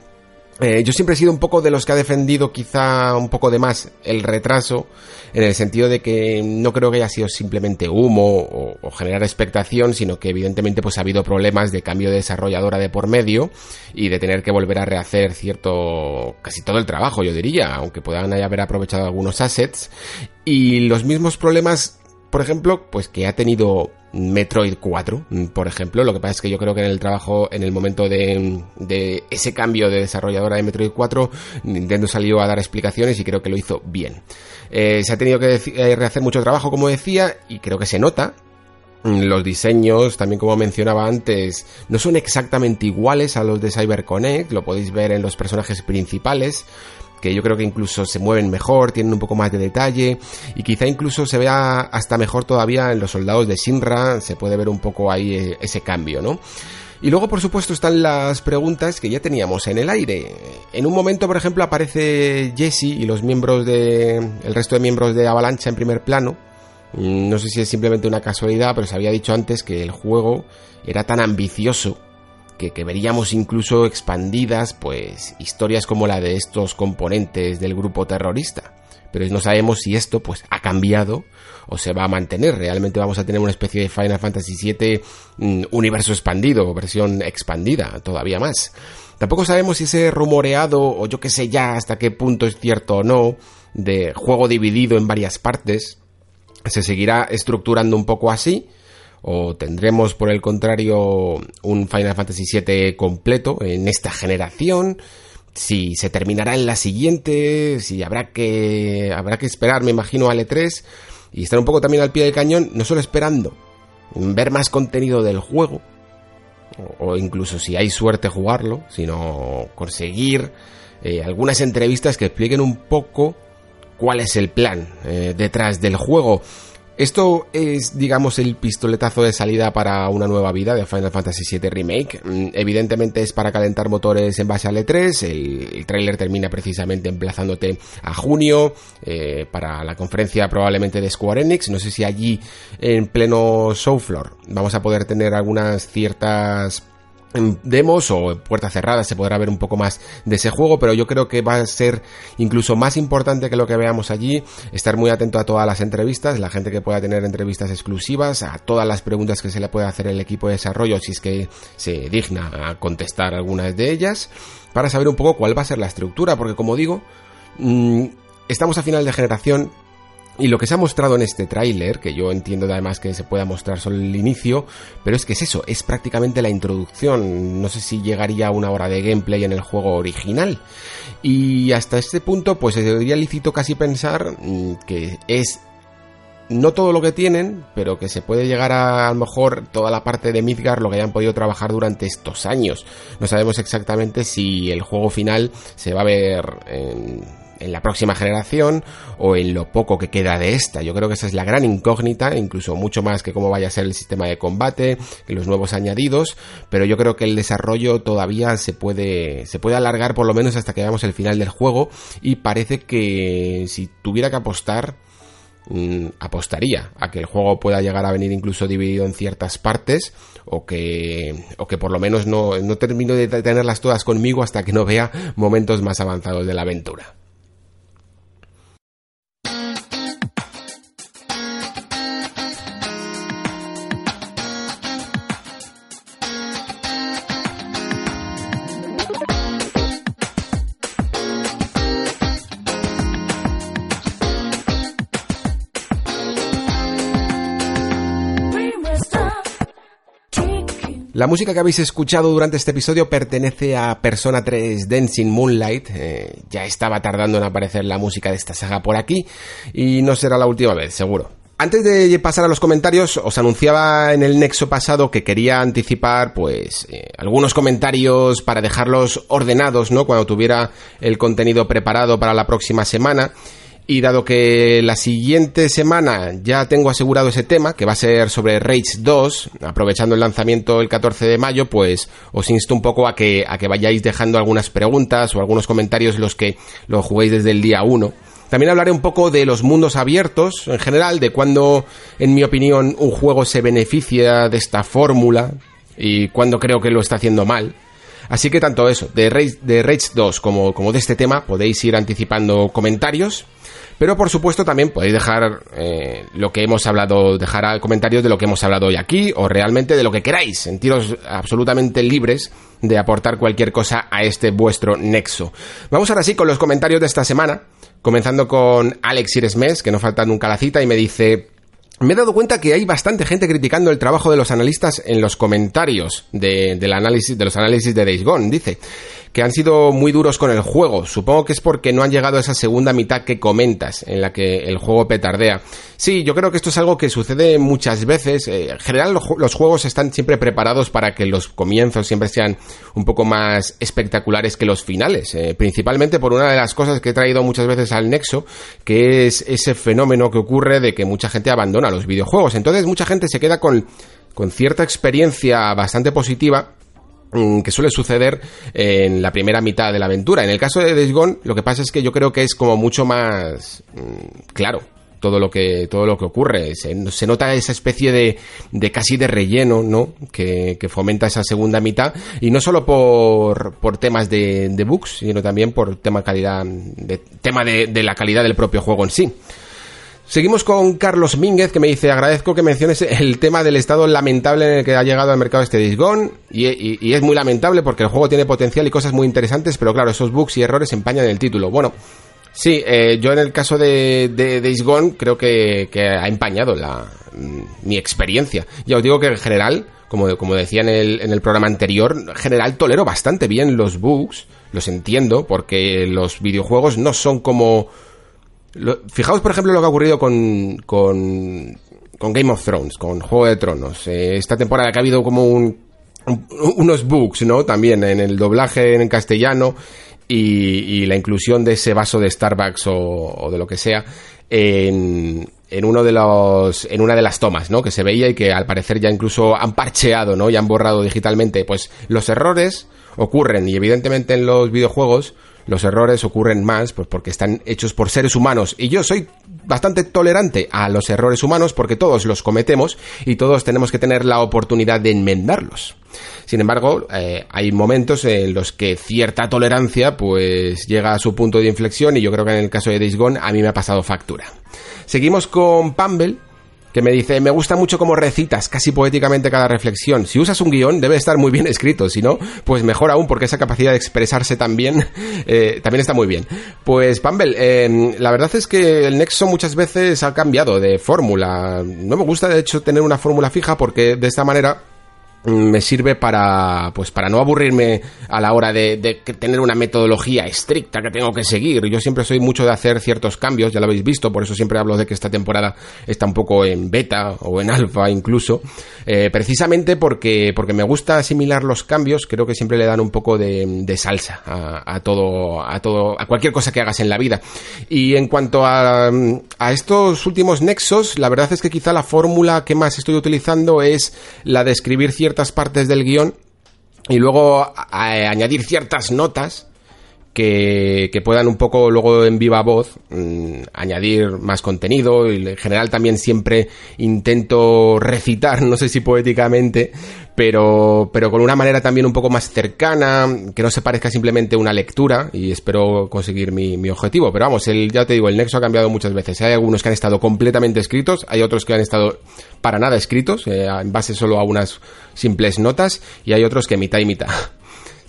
Speaker 1: Eh, yo siempre he sido un poco de los que ha defendido quizá un poco de más el retraso, en el sentido de que no creo que haya sido simplemente humo o, generar expectación, sino que evidentemente pues ha habido problemas de cambio de desarrolladora de por medio y de tener que volver a rehacer cierto, casi todo el trabajo yo diría, aunque puedan haber aprovechado algunos assets. Y los mismos problemas por ejemplo, pues que ha tenido Metroid 4, por ejemplo. Lo que pasa es que yo creo que en el trabajo, en el momento de, de ese cambio de desarrolladora de Metroid 4, Nintendo salió a dar explicaciones y creo que lo hizo bien. Eh, se ha tenido que eh, rehacer mucho trabajo, como decía, y creo que se nota. Los diseños, también como mencionaba antes, no son exactamente iguales a los de CyberConnect, lo podéis ver en los personajes principales, que yo creo que incluso se mueven mejor, tienen un poco más de detalle y quizá incluso se vea hasta mejor todavía en los soldados de Shinra, se puede ver un poco ahí eh, ese cambio, ¿no? Y luego, por supuesto, están las preguntas que ya teníamos en el aire. En un momento, por ejemplo, aparece Jesse y los miembros de. el resto de miembros de Avalancha en primer plano. Mm, no sé si es simplemente una casualidad, pero se había dicho antes que el juego era tan ambicioso que, veríamos incluso expandidas, pues, historias como la de estos componentes del grupo terrorista. Pero no sabemos si esto, pues, ha cambiado o se va a mantener. Realmente vamos a tener una especie de Final Fantasy VII mm, universo expandido, versión expandida, todavía más. Tampoco sabemos si ese rumoreado, o yo que sé ya hasta qué punto es cierto o no, de juego dividido en varias partes, se seguirá estructurando un poco así, o tendremos por el contrario un Final Fantasy VII completo en esta generación si se terminará en la siguiente si habrá que habrá que esperar me imagino al E3 y estar un poco también al pie del cañón no solo esperando ver más contenido del juego o incluso si hay suerte jugarlo sino conseguir eh, algunas entrevistas que expliquen un poco cuál es el plan eh, detrás del juego esto es, digamos, el pistoletazo de salida para una nueva vida de Final Fantasy VII Remake. Mm, evidentemente es para calentar motores en base al E3. El, el tráiler termina precisamente emplazándote a junio eh, para la conferencia probablemente de Square Enix. No sé si allí en pleno show floor vamos a poder tener algunas ciertas en demos o en puerta cerrada se podrá ver un poco más de ese juego, pero yo creo que va a ser incluso más importante que lo que veamos allí, estar muy atento a todas las entrevistas, la gente que pueda tener entrevistas exclusivas, a todas las preguntas que se le puede hacer el equipo de desarrollo si es que se digna a contestar algunas de ellas, para saber un poco cuál va a ser la estructura, porque como digo, mm, estamos a final de generación, y lo que se ha mostrado en este tráiler, que yo entiendo además que se pueda mostrar solo el inicio, pero es que es eso, es prácticamente la introducción. No sé si llegaría a una hora de gameplay en el juego original. Y hasta este punto, pues sería lícito casi pensar mm, que es no todo lo que tienen, pero que se puede llegar a a lo mejor toda la parte de Midgar lo que hayan podido trabajar durante estos años. No sabemos exactamente si el juego final se va a ver en la próxima generación o en lo poco que queda de esta. Yo creo que esa es la gran incógnita, incluso mucho más que cómo vaya a ser el sistema de combate, los nuevos añadidos, pero yo creo que el desarrollo todavía se puede, se puede alargar por lo menos hasta que veamos el final del juego y parece que si tuviera que apostar, mm, apostaría a que el juego pueda llegar a venir incluso dividido en ciertas partes o que, o que por lo menos no, no termino de tenerlas todas conmigo hasta que no vea momentos más avanzados de la aventura. La música que habéis escuchado durante este episodio pertenece a Persona 3 Dancing Moonlight. Eh, ya estaba tardando en aparecer la música de esta saga por aquí y no será la última vez, seguro. Antes de pasar a los comentarios, os anunciaba en el nexo pasado que quería anticipar, pues, eh, algunos comentarios para dejarlos ordenados, ¿no? Cuando tuviera el contenido preparado para la próxima semana. Y dado que la siguiente semana ya tengo asegurado ese tema, que va a ser sobre Rage 2, aprovechando el lanzamiento el 14 de mayo, pues os insto un poco a que, a que vayáis dejando algunas preguntas o algunos comentarios los que lo juguéis desde el día 1. También hablaré un poco de los mundos abiertos en general, de cuando, en mi opinión, un juego se beneficia de esta fórmula y cuando creo que lo está haciendo mal. Así que tanto eso, de Rage, de Rage 2 como, como de este tema, podéis ir anticipando comentarios pero por supuesto también podéis dejar eh, lo que hemos hablado, dejar comentarios de lo que hemos hablado hoy aquí o realmente de lo que queráis. Sentiros absolutamente libres de aportar cualquier cosa a este vuestro nexo. Vamos ahora sí con los comentarios de esta semana, comenzando con Alex Iresmes, que no falta nunca la cita, y me dice... me he dado cuenta que hay bastante gente criticando el trabajo de los analistas en los comentarios de, del análisis, de los análisis de Days Gone. Dice, que han sido muy duros con el juego. Supongo que es porque no han llegado a esa segunda mitad que comentas, en la que el juego petardea. Sí, yo creo que esto es algo que sucede muchas veces. Eh, en general los juegos están siempre preparados para que los comienzos siempre sean un poco más espectaculares que los finales. Eh, principalmente por una de las cosas que he traído muchas veces al Nexo, que es ese fenómeno que ocurre de que mucha gente abandona los videojuegos. Entonces mucha gente se queda con, con cierta experiencia bastante positiva que suele suceder en la primera mitad de la aventura. En el caso de Days lo que pasa es que yo creo que es como mucho más mm, claro todo lo que todo lo que ocurre. Se, nota esa especie de, de casi de relleno no que, fomenta esa segunda mitad. Y no solo por, por temas de, de bugs sino también por tema calidad de tema de, de la calidad del propio juego en sí Seguimos con Carlos Mínguez que me dice agradezco que menciones el tema del estado lamentable en el que ha llegado al mercado este Days Gone y, es muy lamentable porque el juego tiene potencial y cosas muy interesantes pero claro esos bugs y errores empañan el título. Bueno, sí, eh, yo en el caso de, Days Gone creo que, ha empañado la, mm, mi experiencia. Ya os digo que en general, como, como decía en el, en el programa anterior, en general tolero bastante bien los bugs, los entiendo porque los videojuegos no son como fijaos, por ejemplo, lo que ha ocurrido con, con, Game of Thrones, con Juego de Tronos. Eh, esta temporada que ha habido como un, unos bugs, ¿no? También en el doblaje en castellano y, la inclusión de ese vaso de Starbucks o, de lo que sea en, en uno de los en una de las tomas, ¿no? Que se veía y que al parecer ya incluso han parcheado, ¿no? Y han borrado digitalmente. Pues los errores ocurren y evidentemente en los videojuegos los errores ocurren más pues porque están hechos por seres humanos y yo soy bastante tolerante a los errores humanos porque todos los cometemos y todos tenemos que tener la oportunidad de enmendarlos. Sin embargo, eh, hay momentos en los que cierta tolerancia pues llega a su punto de inflexión y yo creo que en el caso de Days a mí me ha pasado factura. Seguimos con Pumble que me dice, me gusta mucho cómo recitas casi poéticamente cada reflexión. Si usas un guion, debe estar muy bien escrito, si no, pues mejor aún, porque esa capacidad de expresarse también, [LAUGHS] eh, también está muy bien. Pues, Pambel, eh, la verdad es que el Nexo muchas veces ha cambiado de fórmula. No me gusta, de hecho, tener una fórmula fija, porque de esta manera me sirve para pues para no aburrirme a la hora de, tener una metodología estricta que tengo que seguir. Yo siempre soy mucho de hacer ciertos cambios ya lo habéis visto por eso siempre hablo de que esta temporada está un poco en beta o en alfa incluso eh, precisamente porque porque me gusta asimilar los cambios creo que siempre le dan un poco de, de salsa a, a, todo a todo a cualquier cosa que hagas en la vida. Y en cuanto a, a estos últimos nexos la verdad es que quizá la fórmula que más estoy utilizando es la de escribir ciertos partes del guion y luego añadir ciertas notas que, puedan un poco luego en viva voz mm, añadir más contenido. Y en general también siempre intento recitar, [LAUGHS] no sé si poéticamente, pero, pero con una manera también un poco más cercana, que no se parezca simplemente una lectura y espero conseguir mi, mi objetivo. Pero vamos, el, ya te digo, el Nexo ha cambiado muchas veces. Hay algunos que han estado completamente escritos, hay otros que han estado para nada escritos, eh, en base solo a unas simples notas, y hay otros que mitad y mitad.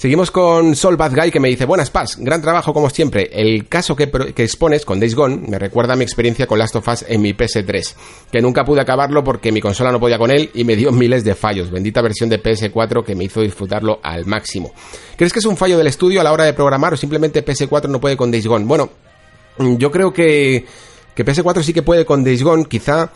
Speaker 1: Seguimos con Sol Bad Guy que me dice, buenas Paz, gran trabajo como siempre. El caso que, expones con Days Gone me recuerda a mi experiencia con Last of Us en mi PS3, que nunca pude acabarlo porque mi consola no podía con él y me dio [LAUGHS] miles de fallos. Bendita versión de PS4 que me hizo disfrutarlo al máximo. ¿Crees que es un fallo del estudio a la hora de programar o simplemente PS4 no puede con Days Gone? Bueno, yo creo que, que PS4 sí que puede con Days Gone, quizá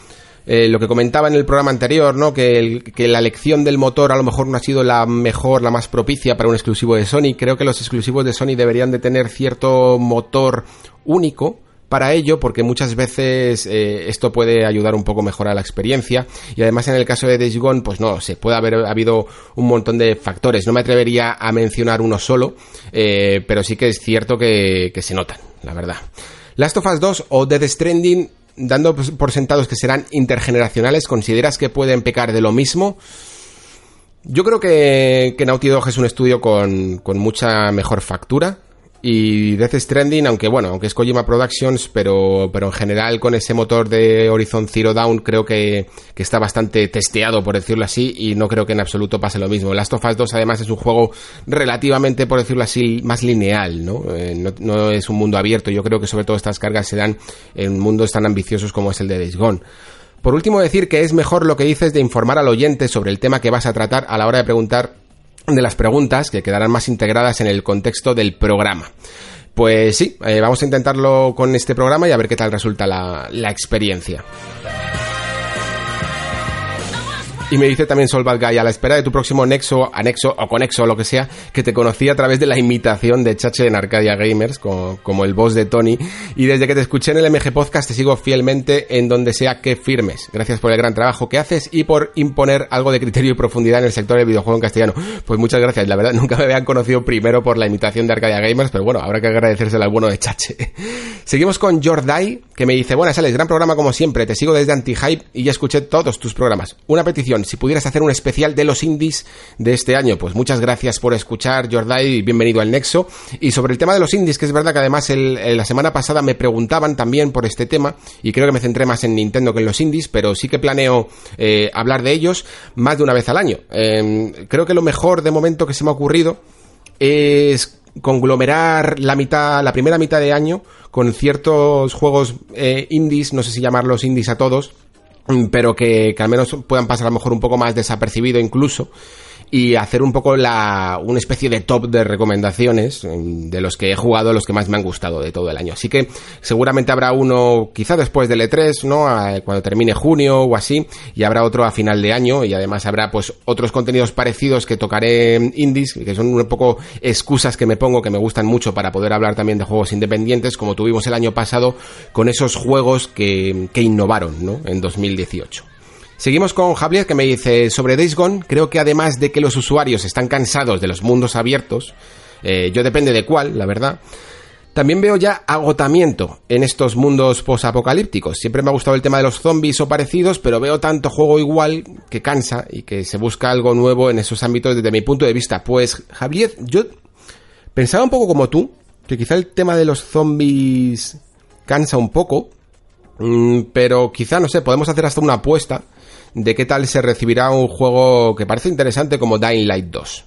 Speaker 1: eh, lo que comentaba en el programa anterior, ¿no? Que, la elección del motor a lo mejor no ha sido la mejor, la más propicia para un exclusivo de Sony. Creo que los exclusivos de Sony deberían de tener cierto motor único para ello, porque muchas veces eh, esto puede ayudar un poco mejor a la experiencia. Y además en el caso de Days pues no, se puede haber habido un montón de factores. No me atrevería a mencionar uno solo, eh, pero sí que es cierto que, que se notan, la verdad. Last of Us 2 o Death Stranding dando por sentados que serán intergeneracionales, ¿consideras que pueden pecar de lo mismo? Yo creo que, que Naughty Dog es un estudio con, con mucha mejor factura. Y Death Stranding, aunque bueno, aunque es Kojima Productions, pero, pero en general con ese motor de Horizon Zero Dawn creo que, que, está bastante testeado, por decirlo así, y no creo que en absoluto pase lo mismo. Last of Us 2 además es un juego relativamente, por decirlo así, más lineal, ¿no? Eh, no, no, es un mundo abierto. Yo creo que sobre todo estas cargas se dan en mundos tan ambiciosos como es el de Days Gone. Por último, decir que es mejor lo que dices de informar al oyente sobre el tema que vas a tratar a la hora de preguntar de las preguntas que quedarán más integradas en el contexto del programa. Pues sí, eh, vamos a intentarlo con este programa y a ver qué tal resulta la, la experiencia. Y me dice también Sol Guy, a la espera de tu próximo nexo, anexo o conexo lo que sea, que te conocí a través de la imitación de Chache en Arcadia Gamers, como, como, el boss de Tony. Y desde que te escuché en el MG Podcast te sigo fielmente en donde sea que firmes. Gracias por el gran trabajo que haces y por imponer algo de criterio y profundidad en el sector del videojuego en castellano. Pues muchas gracias. La verdad, [LAUGHS] nunca me habían conocido primero por la imitación de Arcadia Gamers, pero bueno, habrá que agradecérselo al bueno de Chache. [LAUGHS] Seguimos con Jordai, que me dice, buenas, Alex, gran programa como siempre. Te sigo desde Antihype y ya escuché todos tus programas. Una petición si pudieras hacer un especial de los indies de este año. Pues muchas gracias por escuchar, Jordai, y bienvenido al Nexo. Y sobre el tema de los indies, que es verdad que además el, la semana pasada me preguntaban también por este tema, y creo que me centré más en Nintendo que en los indies, pero sí que planeo eh, hablar de ellos más de una vez al año. Eh, creo que lo mejor de momento que se me ha ocurrido es conglomerar la mitad, la primera mitad de año con ciertos juegos eh, indies, no sé si llamarlos indies a todos, pero que, que, al menos puedan pasar a lo mejor un poco más desapercibido incluso y hacer un poco la una especie de top de recomendaciones mm, de los que he jugado, los que más me han gustado de todo el año. Así que seguramente habrá uno quizá después del E3, ¿no? cuando termine junio o así, y habrá otro a final de año y además habrá pues otros contenidos parecidos que tocaré indies, que son un poco excusas que me pongo que me gustan mucho para poder hablar también de juegos independientes como tuvimos el año pasado con esos juegos que, que innovaron, ¿no? En 2018. Seguimos con Javier que me dice sobre Days Gone, creo que además de que los usuarios están cansados de los mundos abiertos, eh, yo depende de cuál, la verdad, también veo ya agotamiento en estos mundos posapocalípticos. Siempre me ha gustado el tema de los zombies o parecidos, pero veo tanto juego igual que cansa y que se busca algo nuevo en esos ámbitos desde mi punto de vista. Pues Javier, yo pensaba un poco como tú, que quizá el tema de los zombies cansa un poco, mm, pero quizá, no sé, podemos hacer hasta una apuesta de qué tal se recibirá un juego que parece interesante como Dying Light 2.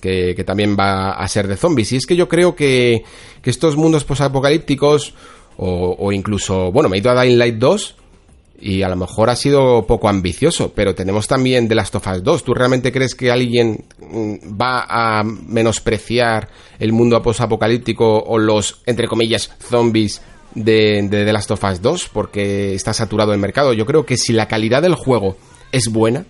Speaker 1: Que, también va a ser de zombies. Y es que yo creo que, que estos mundos posapocalípticos, o, o incluso, bueno, me he ido a Dying Light 2, y a lo mejor ha sido poco ambicioso, pero tenemos también The Last of Us 2. ¿Tú realmente crees que alguien mm, va a menospreciar el mundo posapocalíptico o los, entre comillas, zombies de, de The Last of Us 2 porque está saturado el mercado. Yo creo que si la calidad del juego es buena,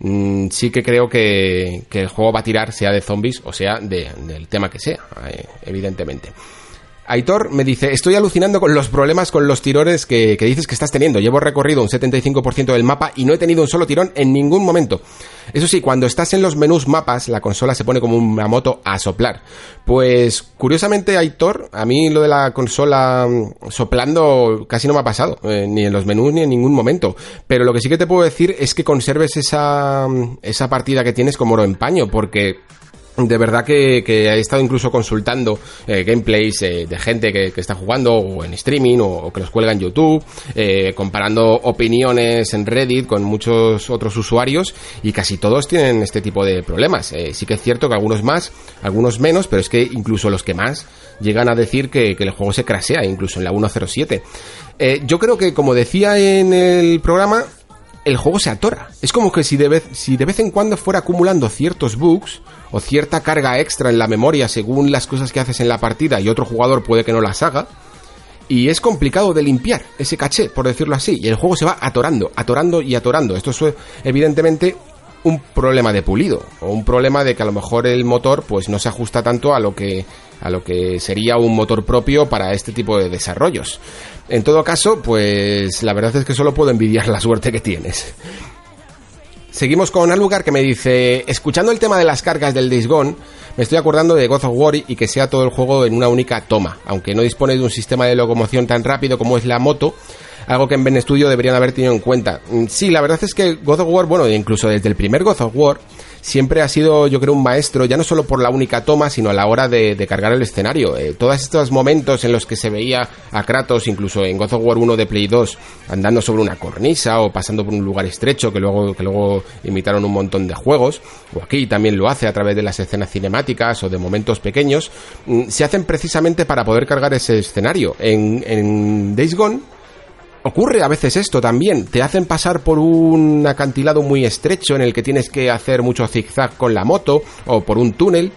Speaker 1: mmm, sí que creo que, que, el juego va a tirar, sea de zombies o sea de, del tema que sea, eh, evidentemente. Aitor me dice, estoy alucinando con los problemas con los tirones que, que dices que estás teniendo. Llevo recorrido un 75% del mapa y no he tenido un solo tirón en ningún momento. Eso sí, cuando estás en los menús mapas, la consola se pone como una moto a soplar. Pues, curiosamente, Aitor, a mí lo de la consola mm, soplando casi no me ha pasado, eh, ni en los menús ni en ningún momento. Pero lo que sí que te puedo decir es que conserves esa, mm, esa partida que tienes como oro en paño, porque de verdad que, que, he estado incluso consultando eh, gameplays eh, de gente que, que, está jugando o en streaming o, que los cuelga en YouTube, eh, comparando opiniones en Reddit con muchos otros usuarios y casi todos tienen este tipo de problemas. Eh, sí que es cierto que algunos más, algunos menos, pero es que incluso los que más llegan a decir que, que el juego se crasea, incluso en la 1.07. Eh, yo creo que, como decía en el programa, el juego se atora. Es como que si de, vez, si de vez en cuando fuera acumulando ciertos bugs o cierta carga extra en la memoria según las cosas que haces en la partida y otro jugador puede que no las haga. Y es complicado de limpiar ese caché, por decirlo así. Y el juego se va atorando, atorando y atorando. Esto es evidentemente un problema de pulido. O un problema de que a lo mejor el motor pues no se ajusta tanto a lo que a lo que sería un motor propio para este tipo de desarrollos. En todo caso, pues la verdad es que solo puedo envidiar la suerte que tienes. Seguimos con Alugar que me dice, escuchando el tema de las cargas del Days Gone, me estoy acordando de God of War y que sea todo el juego en una única toma, aunque no dispone de un sistema de locomoción tan rápido como es la moto, algo que en Ben Studio deberían haber tenido en cuenta. Sí, la verdad es que God of War, bueno, incluso desde el primer God of War, siempre ha sido, yo creo, un maestro, ya no solo por la única toma, sino a la hora de, cargar el escenario. Eh, todos estos momentos en los que se veía a Kratos, incluso en God of War 1 de Play 2, andando sobre una cornisa o pasando por un lugar estrecho, que luego, que luego imitaron un montón de juegos, o aquí también lo hace a través de las escenas cinemáticas o de momentos pequeños, mm, se hacen precisamente para poder cargar ese escenario. En, en Days Gone ocurre a veces esto también. Te hacen pasar por un acantilado muy estrecho en el que tienes que hacer mucho zigzag con la moto o por un túnel.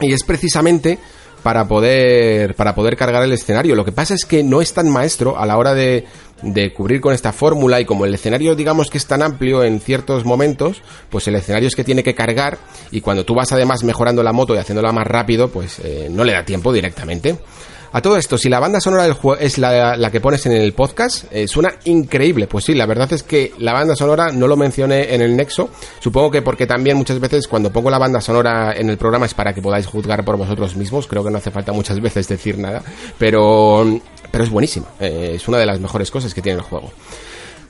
Speaker 1: Y es precisamente para poder, para poder cargar el escenario. Lo que pasa es que no es tan maestro a la hora de, cubrir con esta fórmula y como el escenario digamos que es tan amplio en ciertos momentos, pues el escenario es que tiene que cargar y cuando tú vas además mejorando la moto y haciéndola más rápido, pues eh, no le da tiempo directamente. A todo esto, si la banda sonora del juego es la, la, que pones en el podcast, eh, suena increíble. Pues sí, la verdad es que la banda sonora no lo mencioné en el Nexo. Supongo que porque también muchas veces cuando pongo la banda sonora en el programa es para que podáis juzgar por vosotros mismos. Creo que no hace falta muchas [LAUGHS] veces decir nada. Pero, pero es buenísima. Eh, es una de las mejores cosas que tiene el juego.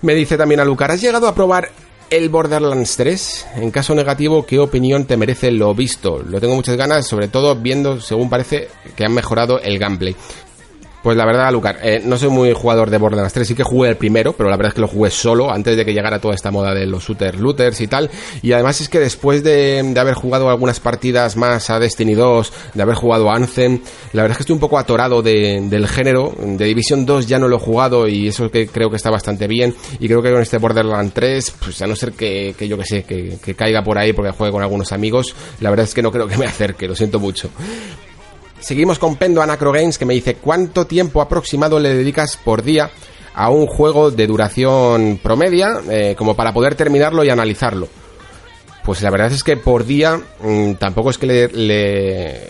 Speaker 1: Me dice también a Lucar, ¿has llegado a probar el Borderlands 3? En caso negativo, ¿qué opinión te merece lo visto? Lo tengo muchas ganas, sobre todo viendo, según parece, que han mejorado el gameplay. Pues la verdad, Lucar, eh, no soy muy jugador de Borderlands 3, sí que jugué el primero, pero la verdad es que lo jugué solo antes de que llegara toda esta moda de los shooter looters y tal. Y además es que después de, de, haber jugado algunas partidas más a Destiny 2, de haber jugado a Anthem, la verdad es que estoy un poco atorado de, del género. De Division 2 ya no lo he jugado y eso que creo que está bastante bien. Y creo que con este Borderlands 3, pues a no ser que, que yo que sé, que, que caiga por ahí porque juegue con algunos amigos, la verdad es que no creo que me [LAUGHS] acerque, lo siento mucho. Seguimos con Pendo Anacro Games que me dice cuánto tiempo aproximado le dedicas por día a un juego de duración promedia eh, como para poder terminarlo y analizarlo. Pues la verdad es que por día mmm, tampoco es que le, le,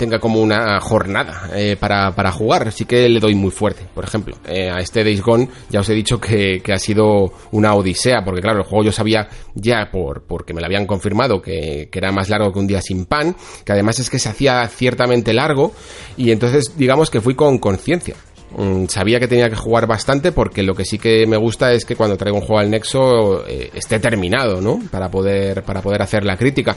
Speaker 1: tenga como una jornada eh, para, para, jugar. Sí que le doy muy fuerte, por ejemplo. Eh, a este Days Gone ya os he dicho que, que, ha sido una odisea, porque claro, el juego yo sabía ya por porque me lo habían confirmado que, que, era más largo que un día sin pan, que además es que se hacía ciertamente largo, y entonces digamos que fui con conciencia. Mm, sabía que tenía que jugar bastante porque lo que sí que me gusta es que cuando traigo un juego al Nexo eh, esté terminado, ¿no? Para poder, para poder hacer la crítica.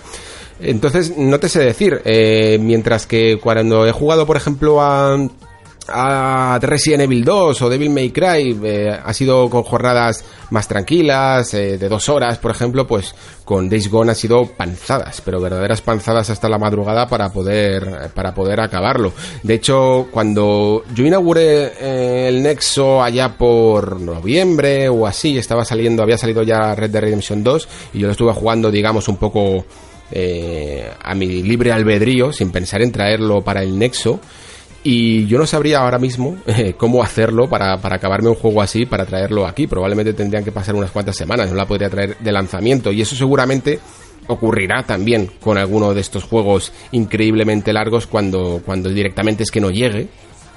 Speaker 1: Entonces, no te sé decir, eh, mientras que cuando he jugado, por ejemplo, a, a Resident Evil 2 o Devil May Cry eh, ha sido con jornadas más tranquilas, eh, de dos horas, por ejemplo, pues con Days Gone ha sido panzadas, pero verdaderas panzadas hasta la madrugada para poder, para poder acabarlo. De hecho, cuando yo inauguré eh, el Nexo allá por noviembre o así, estaba saliendo, había salido ya Red Dead Redemption 2 y yo lo estuve jugando, digamos, un poco eh, a mi libre albedrío, sin pensar en traerlo para el Nexo. Y yo no sabría ahora mismo eh, cómo hacerlo para, para, acabarme un juego así, para traerlo aquí. Probablemente tendrían que pasar unas cuantas semanas, no la podría traer de lanzamiento. Y eso seguramente ocurrirá también con alguno de estos juegos increíblemente largos cuando, cuando directamente es que no llegue.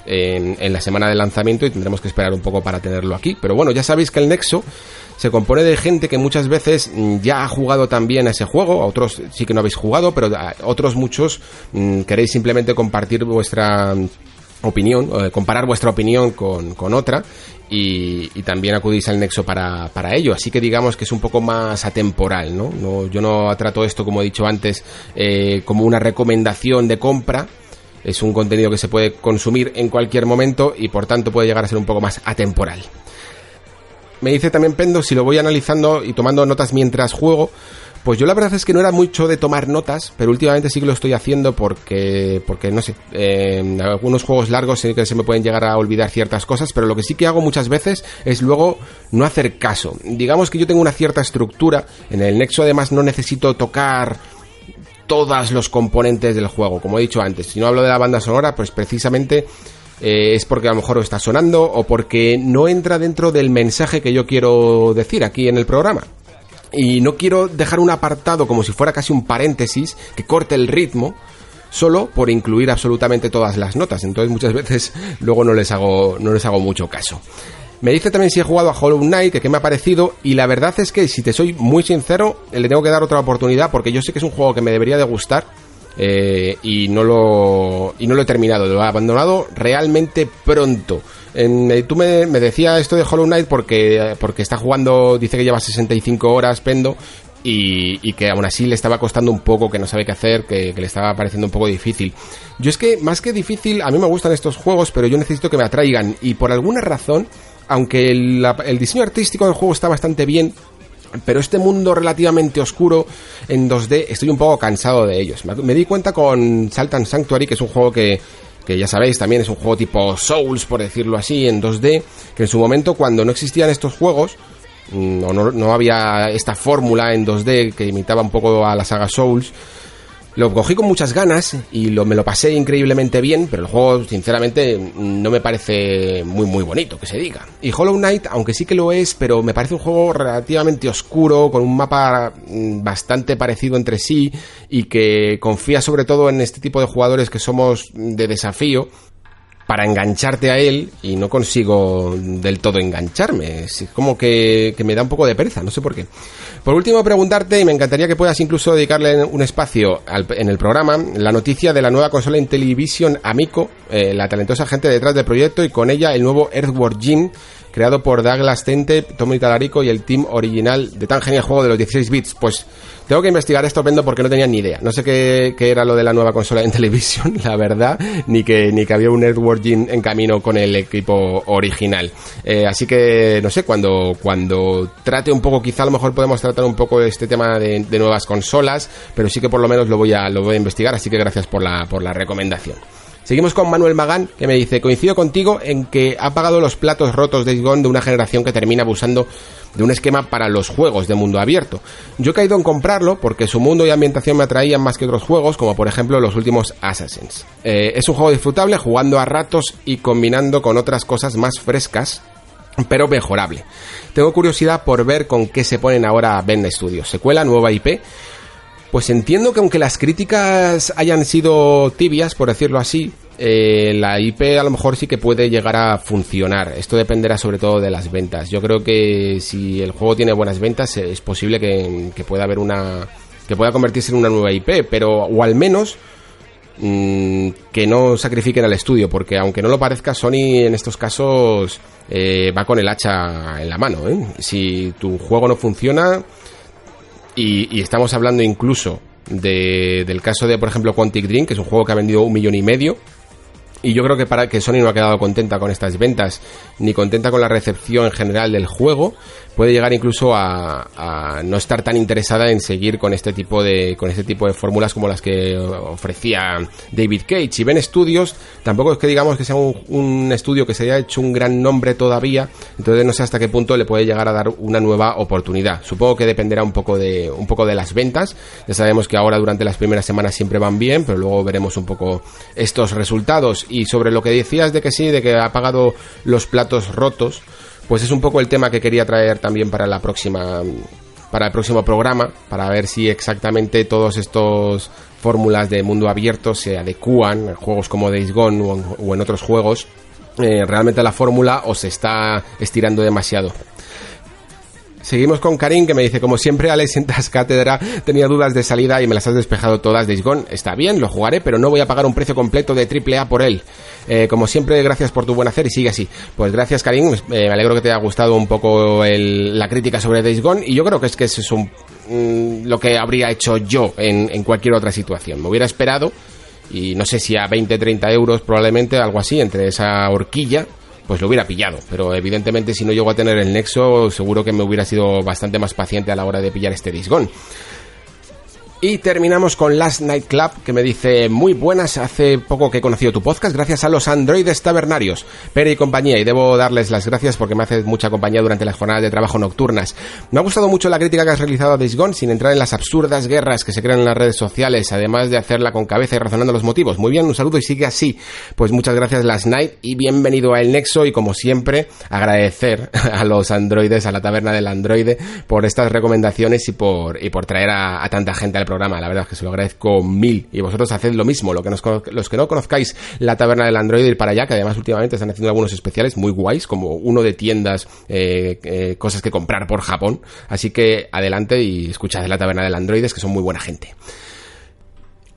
Speaker 1: En, en la semana de lanzamiento y tendremos que esperar un poco para tenerlo aquí. Pero bueno, ya sabéis que el Nexo se compone de gente que muchas veces ya ha jugado también a ese juego, a otros sí que no habéis jugado, pero a otros muchos mmm, queréis simplemente compartir vuestra opinión, eh, comparar vuestra opinión con, con otra y, y, también acudís al nexo para, para, ello. Así que digamos que es un poco más atemporal, ¿no? no yo no trato esto, como he dicho antes, eh, como una recomendación de compra. Es un contenido que se puede consumir en cualquier momento y por tanto puede llegar a ser un poco más atemporal. Me dice también Pendo si lo voy analizando y tomando notas mientras juego. Pues yo la verdad es que no era mucho de tomar notas, pero últimamente sí que lo estoy haciendo porque, porque no sé, eh, algunos juegos largos sí que se me pueden llegar a olvidar ciertas cosas, pero lo que sí que hago muchas veces es luego no hacer caso. Digamos que yo tengo una cierta estructura, en el Nexo además no necesito tocar todos los componentes del juego, como he dicho antes. Si no hablo de la banda sonora, pues precisamente eh, es porque a lo mejor está sonando o porque no entra dentro del mensaje que yo quiero decir aquí en el programa. Y no quiero dejar un apartado como si fuera casi un paréntesis que corte el ritmo solo por incluir absolutamente todas las notas. Entonces muchas veces [LAUGHS] luego no les hago, no les hago mucho caso. Me dice también si he jugado a Hollow Knight, que qué me ha parecido, y la verdad es que si te soy muy sincero, le tengo que dar otra oportunidad porque yo sé que es un juego que me debería de gustar, eh, y no lo y no lo he terminado, lo he abandonado realmente pronto. Eh, tú me, me decías esto de Hollow Knight porque, porque está jugando, dice que lleva 65 horas Pendo y, y, que aún así le estaba costando un poco, que no sabe qué hacer, que, le estaba pareciendo un poco difícil. Yo es que, más que difícil, a mí me gustan estos juegos, pero yo necesito que me atraigan y por alguna razón, aunque el, el diseño artístico del juego está bastante bien, pero este mundo relativamente oscuro en 2D estoy un poco cansado de ellos. Me di cuenta con Saltan Sanctuary, que es un juego que, que ya sabéis también es un juego tipo Souls, por decirlo así, en 2D, que en su momento cuando no existían estos juegos, mm, o no, no había esta fórmula en 2D que imitaba un poco a la saga Souls, lo cogí con muchas ganas y lo, me lo pasé increíblemente bien, pero el juego, sinceramente, no me parece muy, muy bonito, que se diga. Y Hollow Knight, aunque sí que lo es, pero me parece un juego relativamente oscuro, con un mapa mm, bastante parecido entre sí y que confía sobre todo en este tipo de jugadores que somos de desafío para engancharte a él y no consigo del todo engancharme. Es como que, me da un poco de pereza, no sé por qué. Por último, preguntarte, y me encantaría que puedas incluso dedicarle un espacio en el programa, la noticia de la nueva consola Intellivision Amico, eh, la talentosa gente detrás del proyecto y con ella el nuevo Earthworm Jim creado por Douglas Tente, Tommy Talarico y el team original de tan genial juego de los 16 bits. Pues tengo que investigar esto, Pendo, porque no tenía ni idea. No sé qué, era lo de la nueva consola en [LAUGHS] televisión, la verdad, ni que, ni que había un networking en camino con el equipo original. Eh, así que, no sé, cuando, cuando trate un poco, quizá a lo mejor podemos tratar un poco este tema de, de nuevas consolas, pero sí que por lo menos lo voy a, lo voy a investigar, así que gracias por la, por la recomendación. Seguimos con Manuel Magán, que me dice, coincido contigo en que ha pagado los platos rotos de Gone de una generación que termina abusando de un esquema para los juegos de mundo abierto. Yo he caído en comprarlo porque su mundo y ambientación me atraían más que otros juegos, como por ejemplo los últimos Assassins. Eh, es un juego disfrutable jugando a ratos y combinando con otras cosas más frescas pero mejorable. Tengo curiosidad por ver con qué se ponen ahora Ben Studios. Secuela, nueva IP. Pues entiendo que aunque las críticas hayan sido tibias, por decirlo así, eh, la IP a lo mejor sí que puede llegar a funcionar. Esto dependerá sobre todo de las ventas. Yo creo que si el juego tiene buenas ventas es posible que, pueda haber una que pueda convertirse en una nueva IP, pero o al menos mm, que no sacrifiquen al estudio, porque aunque no lo parezca, Sony en estos casos eh, va con el hacha en la mano. ¿eh? Si tu juego no funciona, y, estamos hablando incluso del caso de, por ejemplo, Quantic Dream, que es un juego que ha vendido un millón y medio. Y yo creo que para que Sony no ha quedado contenta con estas ventas, ni contenta con la recepción en general del juego, puede llegar incluso a, no estar tan interesada en seguir con este tipo de con este tipo de fórmulas como las que ofrecía David Cage. Y Ben Studios tampoco es que digamos que sea un, estudio que se haya hecho un gran nombre todavía entonces no sé hasta qué punto le puede llegar a dar una nueva oportunidad. Supongo que dependerá un poco de un poco de las ventas. Ya sabemos que ahora durante las primeras semanas siempre van bien pero luego veremos un poco estos resultados. Y sobre lo que decías de que sí de que ha pagado los platos rotos pues es un poco el tema que quería traer también para la próxima para el próximo programa, para ver si exactamente todos estos fórmulas de mundo abierto se adecúan en juegos como Days Gone o en, otros juegos eh, realmente la fórmula o se está estirando demasiado. Seguimos con Karim que me dice, como siempre, Alex, sientas cátedra, tenía dudas de salida y me las has despejado todas. Days Gone está bien, lo jugaré, pero no voy a pagar un precio completo de AAA por él. Eh, como siempre, gracias por tu buen hacer y sigue así. Pues gracias, Karim. Eh, me alegro que te haya gustado un poco la crítica sobre Days y yo creo que es que eso es un, mm, lo que habría hecho yo en, en cualquier otra situación. Me hubiera esperado y no sé si a 20, 30 euros probablemente, algo así, entre esa horquilla pues lo hubiera pillado. Pero evidentemente si no llego a tener el nexo, seguro que me hubiera sido bastante más paciente a la hora de pillar este disgón. Y terminamos con Last Night Club, que me dice, muy buenas, hace poco que he conocido tu podcast gracias a los androides tabernarios, Pere y compañía, y debo darles las gracias porque me haces mucha compañía durante las jornadas de trabajo nocturnas. Me ha gustado mucho la crítica que has realizado a Days sin entrar en las absurdas guerras que se crean en las redes sociales, además de hacerla con cabeza y razonando los motivos. Muy bien, un saludo y sigue así. Pues muchas gracias Last Night y bienvenido a El Nexo y como siempre, agradecer [LAUGHS] a los androides, a la taberna del androide, por estas recomendaciones y por, y por traer a, a tanta gente al programa. La verdad es que se lo agradezco mil. Y vosotros haced lo mismo. Lo que los que no conozcáis la taberna del Android, ir para allá, que además últimamente están haciendo algunos especiales muy guays, como uno de tiendas, eh, eh, cosas que comprar por Japón. Así que adelante y escuchad la taberna del Android, es que son muy buena gente.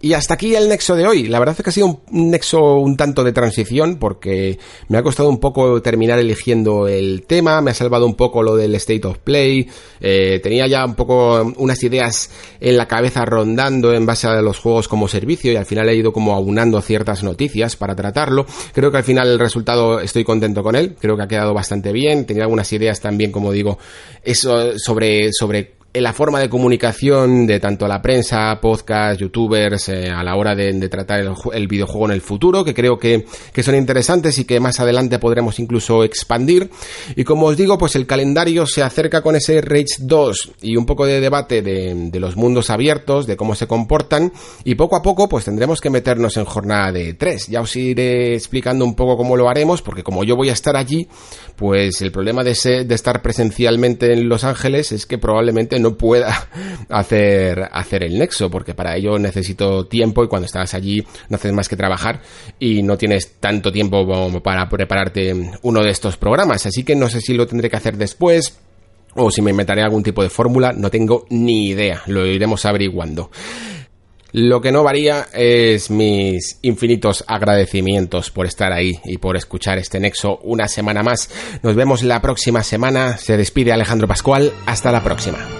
Speaker 1: Y hasta aquí el nexo de hoy. La verdad es que ha sido un nexo un tanto de transición porque me ha costado un poco terminar eligiendo el tema, me ha salvado un poco lo del State of Play, eh, tenía ya un poco unas ideas en la cabeza rondando en base a los juegos como servicio y al final he ido como aunando ciertas noticias para tratarlo. Creo que al final el resultado estoy contento con él, creo que ha quedado bastante bien, tenía algunas ideas también, como digo, eso sobre, sobre la forma de comunicación de tanto la prensa, podcast, youtubers, eh, a la hora de, tratar el, videojuego en el futuro, que creo que, que, son interesantes y que más adelante podremos incluso expandir. Y como os digo, pues el calendario se acerca con ese Rage 2 y un poco de debate de, de los mundos abiertos, de cómo se comportan, y poco a poco pues tendremos que meternos en jornada de 3. Ya os iré explicando un poco cómo lo haremos, porque como yo voy a estar allí, pues el problema de, de estar presencialmente en Los Ángeles es que probablemente no pueda hacer, hacer el nexo, porque para ello necesito tiempo y cuando estás allí no haces más que trabajar y no tienes tanto tiempo para prepararte uno de estos programas. Así que no sé si lo tendré que hacer después o si me inventaré algún tipo de fórmula, no tengo ni idea, lo iremos averiguando. Lo que no varía es mis infinitos agradecimientos por estar ahí y por escuchar este nexo una semana más. Nos vemos la próxima semana. Se despide Alejandro Pascual. Hasta la próxima.